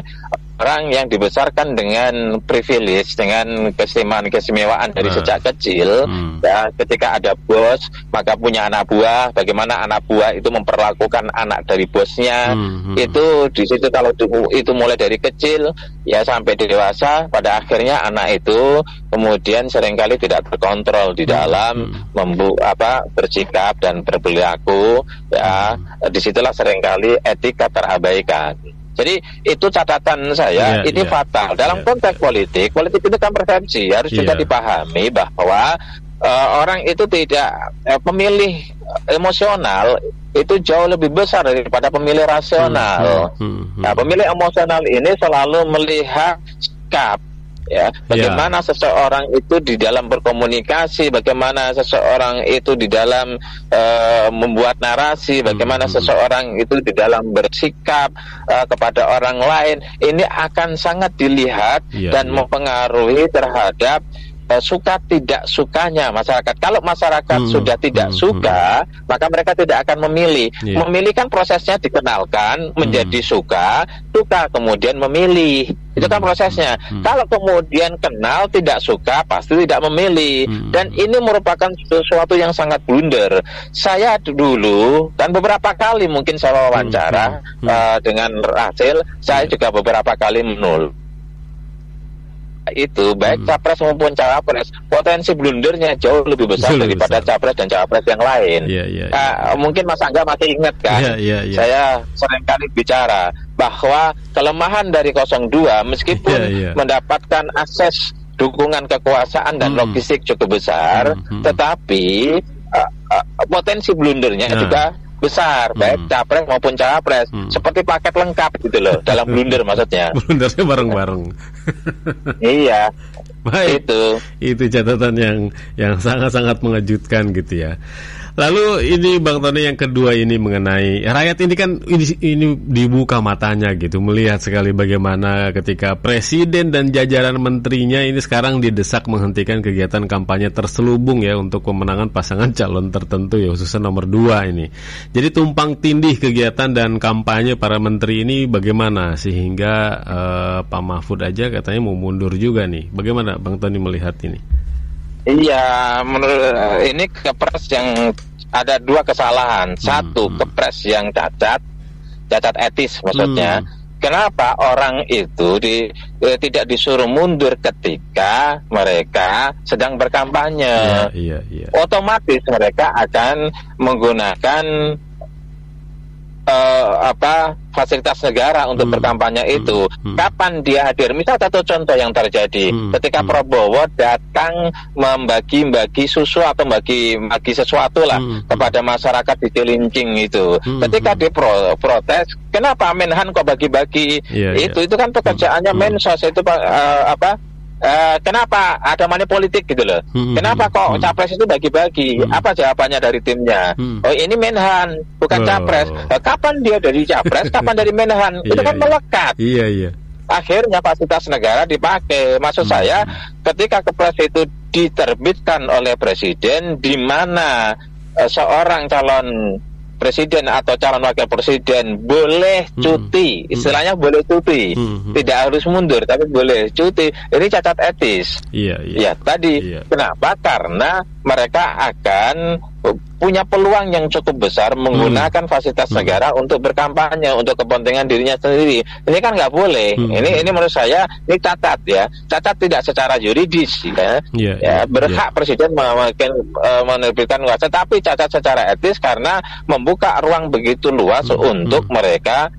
orang yang dibesarkan dengan privilege dengan keistimewaan-keistimewaan dari nah. sejak kecil hmm. ya ketika ada bos maka punya anak buah bagaimana anak buah itu memperlakukan anak dari bosnya hmm. hmm. itu di situ kalau itu mulai dari kecil ya sampai dewasa pada akhirnya anak itu kemudian sering kali tidak terkontrol di hmm, dalam hmm. membu apa bersikap dan berperilaku ya hmm. di situlah sering kali etika terabaikan jadi itu catatan saya, yeah, ini yeah. fatal. Dalam yeah. konteks politik, politik itu kan persepsi, harus yeah. juga dipahami bahwa uh, orang itu tidak uh, pemilih emosional itu jauh lebih besar daripada pemilih rasional. Hmm, hmm, hmm, hmm. Nah, pemilih emosional ini selalu melihat sikap ya bagaimana yeah. seseorang itu di dalam berkomunikasi bagaimana seseorang itu di dalam uh, membuat narasi bagaimana hmm. seseorang itu di dalam bersikap uh, kepada orang lain ini akan sangat dilihat yeah, dan yeah. mempengaruhi terhadap uh, suka tidak sukanya masyarakat. Kalau masyarakat hmm, sudah tidak hmm, suka, hmm. maka mereka tidak akan memilih. Yeah. Memilih kan prosesnya dikenalkan menjadi hmm. suka, suka kemudian memilih. Itu kan hmm, prosesnya. Hmm. Kalau kemudian kenal tidak suka, pasti tidak memilih. Hmm. Dan ini merupakan sesuatu yang sangat blunder. Saya dulu dan beberapa kali mungkin saya wawancara hmm. Hmm. Uh, dengan Rachel, saya hmm. juga beberapa kali menul itu baik hmm. capres maupun cawapres potensi blundernya jauh lebih besar Jauh daripada besar. capres dan cawapres yang lain. Yeah, yeah, yeah. Uh, mungkin Mas Angga masih ingat kan? Yeah, yeah, yeah. Saya sering kali bicara bahwa kelemahan dari 02 meskipun yeah, yeah. mendapatkan akses dukungan kekuasaan dan hmm. logistik cukup besar, hmm, hmm. tetapi uh, uh, potensi blundernya yeah. juga besar hmm. baik capres maupun cawapres hmm. seperti paket lengkap gitu loh dalam blunder maksudnya blundernya bareng-bareng iya Baik, itu itu catatan yang yang sangat-sangat mengejutkan gitu ya. Lalu ini Bang Tony yang kedua ini mengenai rakyat ini kan ini, ini dibuka matanya gitu melihat sekali bagaimana ketika presiden dan jajaran menterinya ini sekarang didesak menghentikan kegiatan kampanye terselubung ya untuk pemenangan pasangan calon tertentu ya khususnya nomor dua ini. Jadi tumpang tindih kegiatan dan kampanye para menteri ini bagaimana sehingga uh, Pak Mahfud aja katanya mau mundur juga nih. Bagaimana Bang Tony melihat ini? Iya, menurut ini kepres yang ada dua kesalahan. Hmm, Satu, hmm. kepres yang cacat, cacat etis maksudnya. Hmm. kenapa orang itu di, eh, tidak disuruh mundur ketika mereka sedang berkampanye. Iya, iya, iya. Otomatis mereka akan menggunakan uh, apa fasilitas negara untuk hmm. berkampanye hmm. itu. Hmm. Kapan dia hadir? Misal satu contoh yang terjadi hmm. ketika hmm. Prabowo datang membagi-bagi susu atau bagi bagi sesuatu lah hmm. kepada masyarakat di Cilincing itu. Hmm. Ketika hmm. dia pro, protes, kenapa Menhan kok bagi-bagi yeah, iya. itu? Yeah. Itu kan pekerjaannya hmm. Mensos itu uh, apa? Uh, kenapa ada money politik gitu loh? Hmm, kenapa kok hmm. capres itu bagi-bagi? Hmm. Apa jawabannya dari timnya? Hmm. Oh ini Menhan, bukan oh. capres. Uh, kapan dia dari capres? kapan dari Menhan? itu kan iya. melekat. Iya iya. Akhirnya fasilitas negara dipakai. Maksud hmm. saya, ketika kepres itu diterbitkan oleh presiden, di mana uh, seorang calon presiden atau calon wakil presiden boleh hmm. cuti, hmm. istilahnya hmm. boleh cuti, hmm. tidak harus mundur tapi boleh cuti. Ini cacat etis. Iya, iya. Ya, tadi iya. kenapa? Karena mereka akan punya peluang yang cukup besar menggunakan hmm. fasilitas hmm. negara untuk berkampanye untuk kepentingan dirinya sendiri. Ini kan nggak boleh. Hmm. Ini ini menurut saya ini cacat ya. Cacat tidak secara yuridis ya. Yeah, ya yeah, berhak yeah. presiden mungkin uh, menerbitkan kuasa, tapi cacat secara etis karena membuka ruang begitu luas hmm. untuk hmm. mereka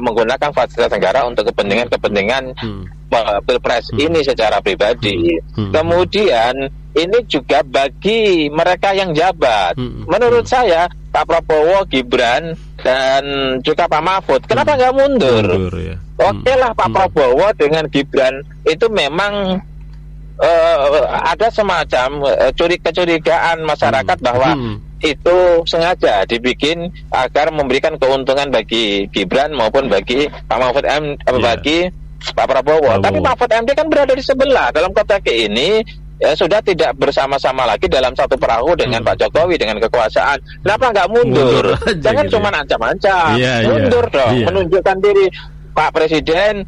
menggunakan fasilitas negara untuk kepentingan-kepentingan hmm. Pilpres hmm. ini secara pribadi. Hmm. Hmm. Kemudian ini juga bagi mereka yang jabat. Hmm. Menurut hmm. saya Pak Prabowo, Gibran dan juga Pak Mahfud, kenapa nggak hmm. mundur? mundur ya. Oke lah Pak hmm. Prabowo dengan Gibran itu memang uh, ada semacam uh, kecurigaan masyarakat hmm. bahwa hmm. itu sengaja dibikin agar memberikan keuntungan bagi Gibran maupun bagi Pak Mahfud M yeah. bagi Pak Prabowo. Prabowo. Tapi Mahfud MD kan berada di sebelah dalam konteks ini ya sudah tidak bersama-sama lagi dalam satu perahu dengan hmm. Pak Jokowi dengan kekuasaan. Kenapa nggak mundur? mundur Jangan gitu cuma ya. ancam-ancam. Yeah, iya. mundur yeah. dong, yeah. menunjukkan diri. Pak Presiden,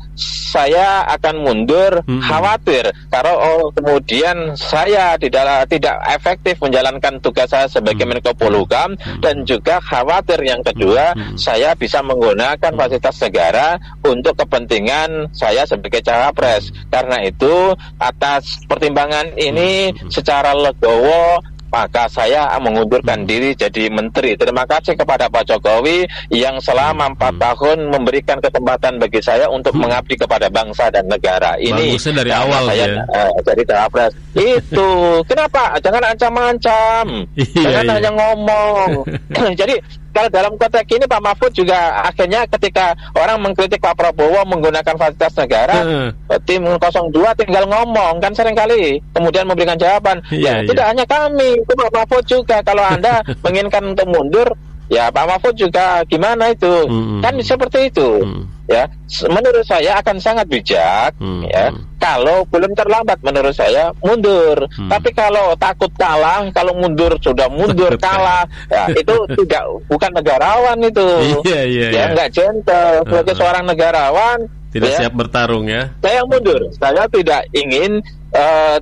saya akan mundur hmm. khawatir kalau oh, kemudian saya tidak tidak efektif menjalankan tugas saya sebagai hmm. Menko Polhukam hmm. dan juga khawatir yang kedua hmm. saya bisa menggunakan hmm. fasilitas negara untuk kepentingan saya sebagai cawapres. Karena itu atas pertimbangan ini hmm. secara legowo maka saya mengundurkan hmm. diri jadi menteri. Terima kasih kepada Pak Jokowi yang selama hmm. empat hmm. tahun memberikan kesempatan bagi saya untuk hmm. mengabdi kepada bangsa dan negara. Ini Bagusnya dari awal saya ya. uh, jadi cawapres. Itu kenapa? Jangan ancam-ancam. Iya, Jangan iya. hanya ngomong. jadi kalau dalam konteks ini Pak Mahfud juga akhirnya ketika orang mengkritik Pak Prabowo menggunakan fasilitas negara, uh. tim 02 tinggal ngomong kan sering kali kemudian memberikan jawaban. Yeah, ya yeah. tidak hanya kami, itu Pak Mahfud juga. Kalau Anda menginginkan untuk mundur, ya Pak Mahfud juga gimana itu? Hmm. Kan seperti itu. Hmm ya menurut saya akan sangat bijak hmm. ya hmm. kalau belum terlambat menurut saya mundur hmm. tapi kalau takut kalah kalau mundur sudah mundur kalah ya itu tidak bukan negarawan itu iya, iya, ya iya. nggak gentle sebagai uh, seorang negarawan tidak ya, siap bertarung ya saya mundur saya tidak ingin uh,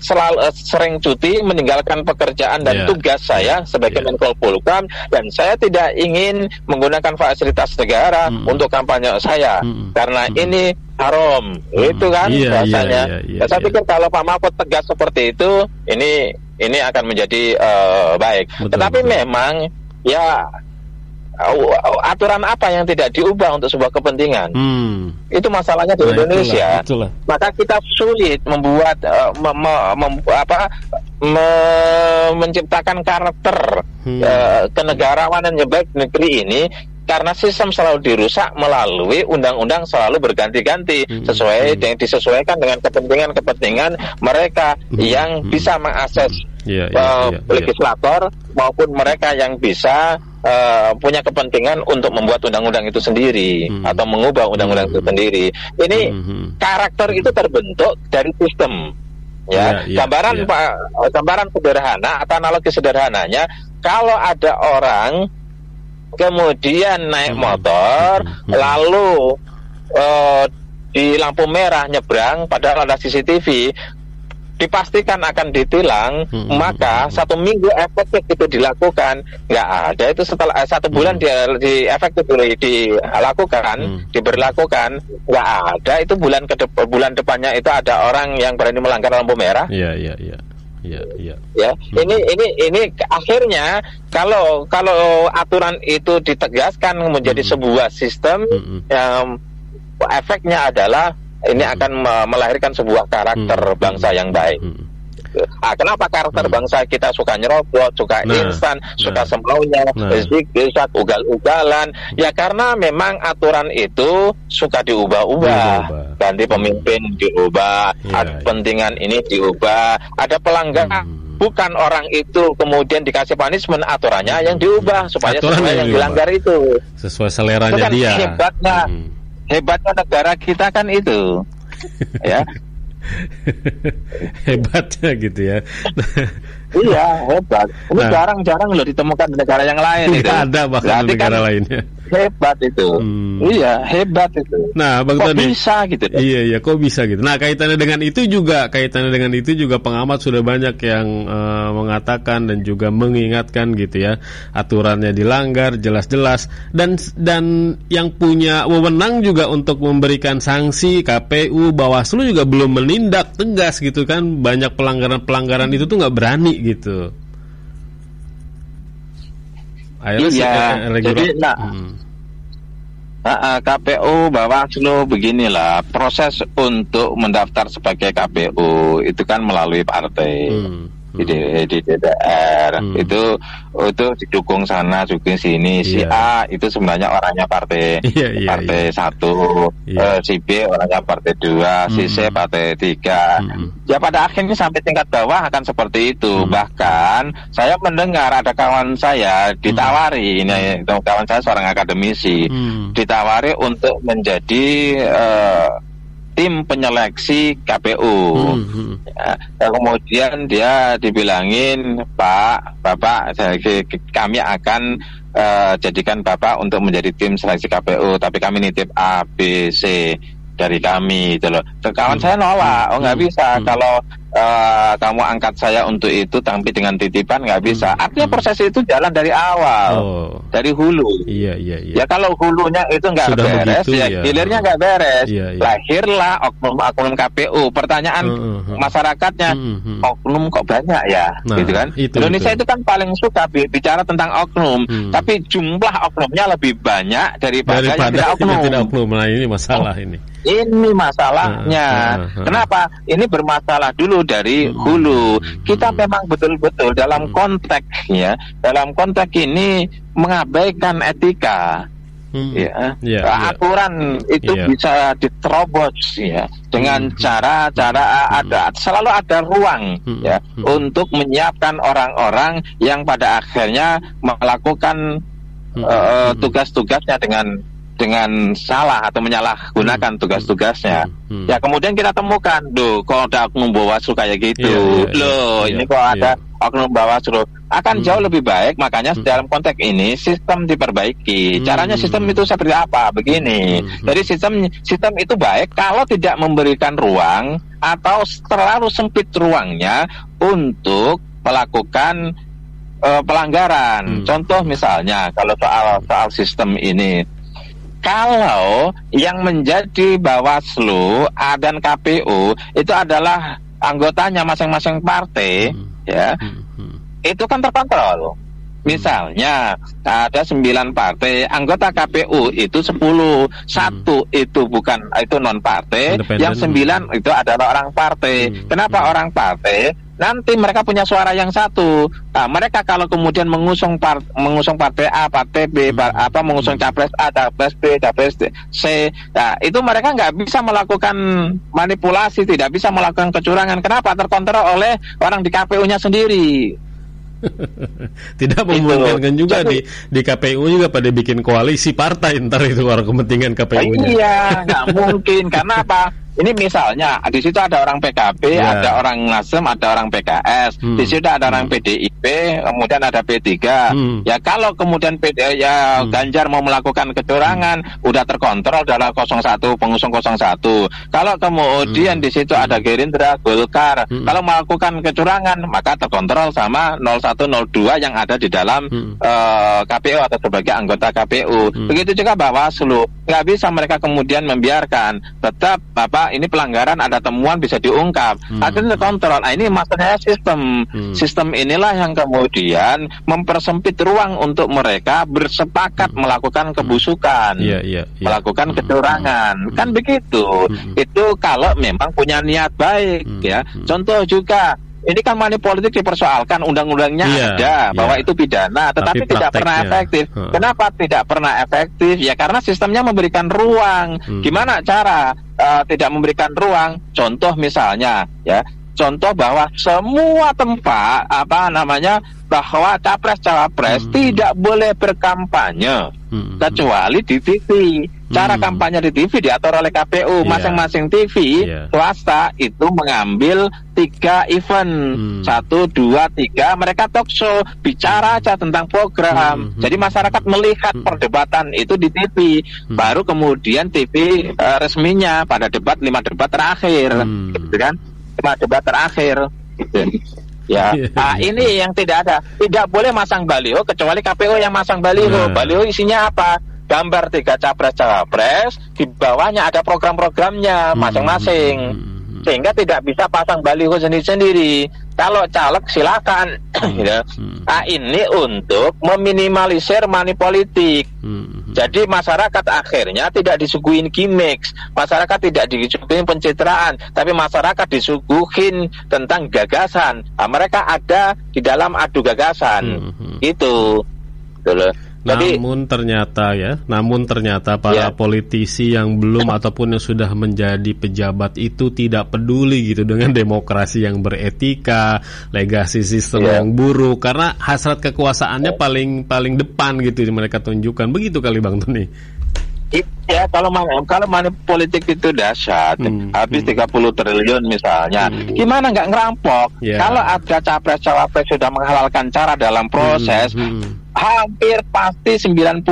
selalu uh, sering cuti meninggalkan pekerjaan dan yeah. tugas saya sebagai yeah. Menko Polhukam dan saya tidak ingin menggunakan fasilitas negara mm. untuk kampanye saya mm. karena mm. ini haram mm. itu kan yeah, rasanya. Yeah, yeah, yeah, saya yeah. pikir kalau Pak Mahfud tegas seperti itu ini ini akan menjadi uh, baik. Betul, Tetapi betul. memang ya aturan apa yang tidak diubah untuk sebuah kepentingan? Hmm. Itu masalahnya di nah, Indonesia. Itulah, itulah. Maka kita sulit membuat uh, me, me, mem, apa me, menciptakan karakter hmm. uh, kenegarawanan yang baik negeri ini karena sistem selalu dirusak melalui undang-undang selalu berganti-ganti hmm. sesuai hmm. yang disesuaikan dengan kepentingan-kepentingan mereka hmm. yang hmm. bisa mengakses yeah, yeah, uh, yeah, legislator yeah. maupun mereka yang bisa uh, punya kepentingan untuk membuat undang-undang itu sendiri hmm. atau mengubah undang-undang hmm. itu sendiri. Ini hmm. karakter itu terbentuk dari sistem. Ya, yeah, yeah, gambaran yeah. Pak, gambaran sederhana atau analogi sederhananya, kalau ada orang kemudian naik hmm. motor hmm. lalu uh, di lampu merah nyebrang padahal ada CCTV dipastikan akan ditilang, hmm. maka satu minggu efektif itu dilakukan, nggak ada itu setelah eh, satu bulan hmm. dia di efektif dilakukan, hmm. diberlakukan, nggak ada itu bulan ke bulan depannya itu ada orang yang berani melanggar lampu merah. Iya iya iya. Ya, ya. ya. Hmm. ini ini ini akhirnya kalau kalau aturan itu ditegaskan menjadi hmm. sebuah sistem hmm. yang efeknya adalah ini hmm. akan melahirkan sebuah karakter hmm. bangsa yang baik. Hmm. Ah, kenapa karakter hmm. bangsa kita suka nyerobot, suka nah, instan, nah, suka semaunya, nah. bisa ugal-ugalan? Ya karena memang aturan itu suka diubah-ubah. Ganti pemimpin diubah, ya, ya. kepentingan ini diubah, ada pelanggaran. Hmm bukan orang itu kemudian dikasih punishment aturannya yang diubah supaya Aturan yang, yang dilanggar itu sesuai seleranya itu kan dia hebatnya hmm. Hebatnya negara kita kan itu. Ya. Hebatnya gitu ya iya hebat ini nah. jarang-jarang loh ditemukan di negara yang lain itu ada bahkan di negara kan, lainnya hebat itu. Hmm. Iya, hebat itu. Nah, Bang kok Tony. bisa gitu. Ya? Iya, iya, kok bisa gitu. Nah, kaitannya dengan itu juga, kaitannya dengan itu juga pengamat sudah banyak yang uh, mengatakan dan juga mengingatkan gitu ya, aturannya dilanggar jelas-jelas dan dan yang punya wewenang juga untuk memberikan sanksi KPU, Bawaslu juga belum menindak tegas gitu kan. Banyak pelanggaran-pelanggaran itu tuh nggak berani gitu. Akhirnya iya, eh, jadi nah, hmm. uh, KPU Bawaslu beginilah proses untuk mendaftar sebagai KPU itu kan melalui partai. Hmm di, di DPR hmm. itu itu didukung sana dukung sini yeah. si iya. A itu sebenarnya orangnya partai yeah, yeah, partai yeah. satu yeah. uh, si B orangnya partai dua hmm. si C hmm. partai tiga hmm. ya pada akhirnya sampai tingkat bawah akan seperti itu hmm. bahkan saya mendengar ada kawan saya ditawari hmm. ini kawan saya seorang akademisi hmm. ditawari untuk menjadi uh, tim penyeleksi KPU. Hmm, hmm. Ya, kemudian dia dibilangin Pak, Bapak, kami akan uh, jadikan Bapak untuk menjadi tim seleksi KPU, tapi kami nitip A, B, C dari kami itu loh. Kawan hmm. saya nolak, oh nggak hmm. bisa hmm. kalau uh, kamu angkat saya untuk itu tapi dengan titipan nggak bisa. Hmm. Artinya proses itu jalan dari awal, oh. dari hulu. Iya iya iya. Ya kalau hulunya itu nggak beres, begitu, ya, ya hilirnya nggak beres. Iya, iya. Lahirlah oknum-oknum KPU. Pertanyaan uh, uh, uh. masyarakatnya, uh, uh. oknum kok banyak ya, nah, gitu kan? Itu, Indonesia itu. itu kan paling suka bicara tentang oknum, hmm. tapi jumlah oknumnya lebih banyak daripada, daripada yang tidak oknum. tidak oknum. Nah ini masalah oh. ini. Ini masalahnya. Uh, uh, uh, Kenapa? Ini bermasalah dulu dari hmm. hulu. Kita hmm. memang betul-betul dalam hmm. konteks ya, dalam konteks ini mengabaikan etika. Hmm. Ya, yeah, ya. aturan itu yeah. bisa diterobos ya dengan cara-cara hmm. ada selalu ada ruang hmm. ya hmm. untuk menyiapkan orang-orang yang pada akhirnya melakukan hmm. uh, tugas-tugasnya dengan dengan salah atau menyalahgunakan hmm. tugas-tugasnya. Hmm. Ya kemudian kita temukan, do kok ada oknum Bawaslu kayak gitu. Yeah, yeah, iya. Loh, yeah, ini kok yeah. ada oknum Bawaslu. Akan hmm. jauh lebih baik, makanya hmm. dalam konteks ini sistem diperbaiki. Hmm. Caranya sistem itu seperti apa? Begini. Hmm. Jadi sistem sistem itu baik kalau tidak memberikan ruang atau terlalu sempit ruangnya untuk melakukan uh, pelanggaran. Hmm. Contoh misalnya kalau soal soal sistem ini kalau yang menjadi Bawaslu dan KPU itu adalah anggotanya masing-masing partai hmm. ya hmm. Hmm. itu kan terkontrol Misalnya ada sembilan partai, anggota KPU itu sepuluh, satu hmm. itu bukan itu non partai, yang sembilan itu adalah orang partai. Hmm. Kenapa hmm. orang partai? Nanti mereka punya suara yang satu. Nah, mereka kalau kemudian mengusung part, mengusung partai A, partai B, hmm. apa mengusung capres A, capres B, capres C, nah, itu mereka nggak bisa melakukan manipulasi, tidak bisa melakukan kecurangan. Kenapa? Terkontrol oleh orang di KPU-nya sendiri. Tidak memungkinkan juga Jadi, di di KPU juga pada bikin koalisi partai ntar itu orang kepentingan KPU-nya. Iya, nggak mungkin karena apa? ini misalnya di situ ada orang PKB, Ya. ada orang Nasdem, ada orang PKS, Hmm. di situ ada orang PDIP, kemudian ada P3. Hmm. Ya kalau kemudian PD, ya Ganjar mau melakukan kecurangan, udah terkontrol adalah 01 pengusung 01. Kalau kemudian di situ ada Gerindra, Golkar, kalau melakukan kecurangan maka terkontrol sama 0102 yang ada di dalam eh, KPU atau sebagai anggota KPU. Begitu juga Bawaslu, nggak bisa mereka kemudian membiarkan tetap apa ini pelanggaran ada temuan bisa diungkap. Akhirnya terkontrol. Nah, ini maksudnya sistem. Sistem inilah yang kemudian mempersempit ruang untuk mereka bersepakat melakukan kebusukan Iya, iya, iya. melakukan kecurangan. Kan begitu. Itu kalau memang punya niat baik ya. Contoh juga ini kan money politik dipersoalkan undang-undangnya Iya, ada bahwa iya. itu pidana tetapi Tapi tidak pernah efektif heeh. kenapa tidak pernah efektif ya karena sistemnya memberikan ruang Hmm. gimana cara eh, tidak memberikan ruang contoh misalnya ya contoh bahwa semua tempat apa namanya bahwa capres cawapres tidak boleh berkampanye Hmm. kecuali di TV. Cara kampanye di TV diatur oleh KPU. Iya. Masing-masing TV Iya. swasta itu mengambil tiga event, Hmm. satu, dua, tiga. Mereka talk show bicara aja tentang program. Hmm. Jadi masyarakat melihat perdebatan itu di TV. Hmm. Baru kemudian TV eh, resminya pada debat lima debat terakhir, Hmm. gitu kan? Lima debat terakhir. Gitu. Ya, Iya, ah, iya. ini yang tidak ada. Tidak boleh masang baliho kecuali KPU yang masang baliho. Nah. Baliho isinya apa? Gambar tiga capres cawapres, di bawahnya ada program-programnya masing-masing. Sehingga tidak bisa pasang baliho sendiri-sendiri. Kalau caleg silakan. gitu. Nah, ini untuk meminimalisir money politik. Jadi masyarakat akhirnya tidak disuguhin gimmicks, masyarakat tidak disuguhin pencitraan, tapi masyarakat disuguhin tentang gagasan. Nah, mereka ada di dalam adu gagasan, gitu. Gitu loh. Jadi namun ternyata ya, namun ternyata para Ya. politisi yang belum ataupun yang sudah menjadi pejabat itu tidak peduli gitu dengan demokrasi yang beretika, legasi sistem Ya. yang buruk karena hasrat kekuasaannya paling paling depan gitu yang mereka tunjukkan. Begitu kali Bang Tony. ya kalau mana kalau money politik itu dahsyat, habis 30 triliun misalnya, gimana nggak ngerampok? Ya. Kalau ada capres cawapres sudah menghalalkan cara dalam proses, hampir pasti 99,9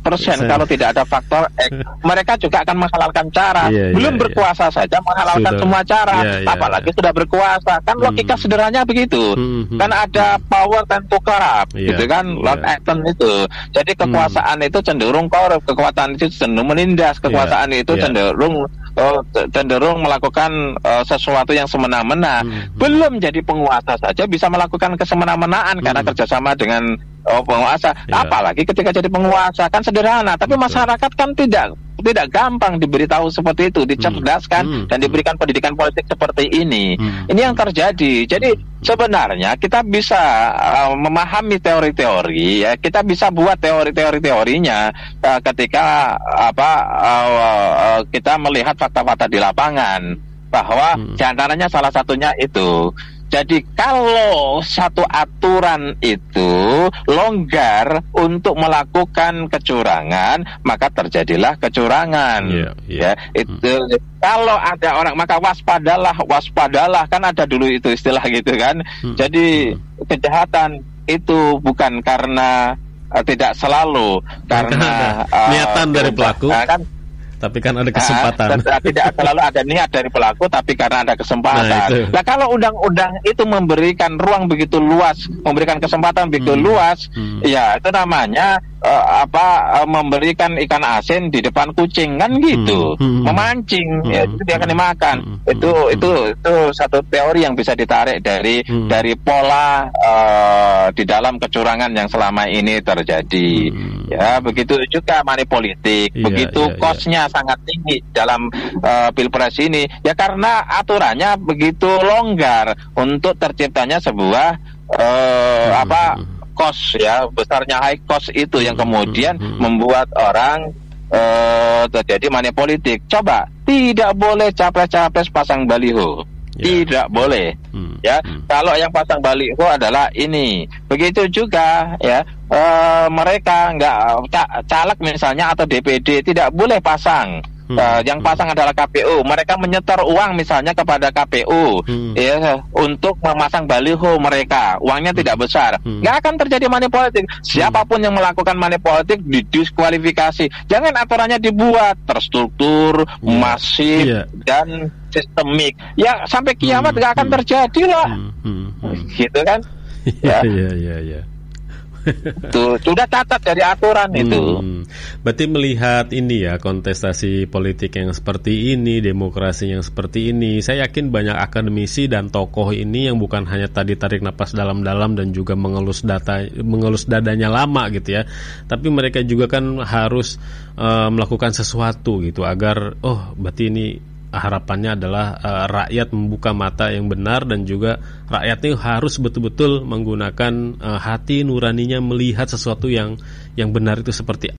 persen Persen. kalau tidak ada faktor X. Mereka juga akan menghalalkan cara. Iya, belum iya, berkuasa saja menghalalkan Sudah. semua cara Iya, iya, apalagi sudah berkuasa. Kan logika sederhananya begitu. Kan ada power dan corrupt Iya, gitu kan? Lord iya. Acton itu. Jadi kekuasaan itu cenderung korup kekuasaan itu cenderung menindas kekuasaan itu iya. cenderung oh, c- cenderung melakukan eh, sesuatu yang semena-mena. Belum jadi penguasa saja bisa melakukan kesemena-menaan karena kerjasama dengan oh, penguasa. Iya. apalagi ketika jadi penguasa kan sederhana tapi masyarakat kan tidak tidak gampang diberitahu seperti itu dicerdaskan dan diberikan pendidikan politik seperti ini. Ini yang terjadi. Jadi sebenarnya kita bisa uh, memahami teori-teori ya. Kita bisa buat teori-teori teorinya uh, ketika apa uh, uh, kita melihat fakta-fakta di lapangan bahwa di antaranya salah satunya itu jadi kalau satu aturan itu longgar untuk melakukan kecurangan, maka terjadilah kecurangan. Iya, Ya, itu kalau ada orang maka waspadalah, waspadalah kan ada dulu itu istilah gitu kan. Jadi kejahatan itu bukan karena eh, tidak selalu karena ada niatan dari eh, pelaku. nah, kan Tapi kan ada kesempatan. tidak, tidak selalu ada niat dari pelaku, tapi karena ada Nah, kesempatan. itu. Nah, kalau undang-undang itu memberikan ruang begitu luas, memberikan kesempatan begitu Hmm. luas, ya itu namanya eh, apa eh, memberikan ikan asin di depan kucing kan gitu, Hmm. memancing, ya, itu dia akan dimakan. Itu itu itu satu teori yang bisa ditarik dari Hmm. dari pola eh, di dalam kecurangan yang selama ini terjadi. Ya, begitu juga money politik, Hmm. Iya, begitu iya, iya. kosnya sangat tinggi dalam eh, pilpres ini. Ya karena aturannya begitu longgar untuk terciptanya sebuah Hmm, apa kos ya besarnya high cost itu yang kemudian membuat orang eh, terjadi money politik. Coba tidak boleh capres-capres pasang baliho tidak boleh ya kalau yang pasang baliho adalah ini begitu juga ya eh, mereka nggak ca- caleg misalnya atau DPD tidak boleh pasang hmm. uh, yang pasang adalah KPU. Mereka menyetor uang misalnya kepada KPU hmm. ya untuk memasang baliho mereka. Uangnya hmm. tidak besar. Hmm. Nggak akan terjadi money politik. Siapa pun hmm. yang melakukan money politik didiskualifikasi. Jangan aturannya dibuat terstruktur, yeah. masif yeah. dan sistemik. Ya sampai kiamat hmm. nggak hmm. akan terjadi lah. Hmm. Hmm. Hmm. Gitu kan? ya. ya, ya, ya. Tuh, sudah catat dari aturan hmm. itu. Berarti melihat ini ya kontestasi politik yang seperti ini, demokrasi yang seperti ini, saya yakin banyak akademisi dan tokoh ini yang bukan hanya tadi tarik napas dalam-dalam dan juga mengelus data mengelus dadanya lama gitu ya. Tapi mereka juga kan harus uh, melakukan sesuatu gitu agar oh berarti ini harapannya adalah uh, rakyat membuka mata yang benar dan juga rakyat ini harus betul-betul menggunakan uh, hati nuraninya melihat sesuatu yang yang benar itu seperti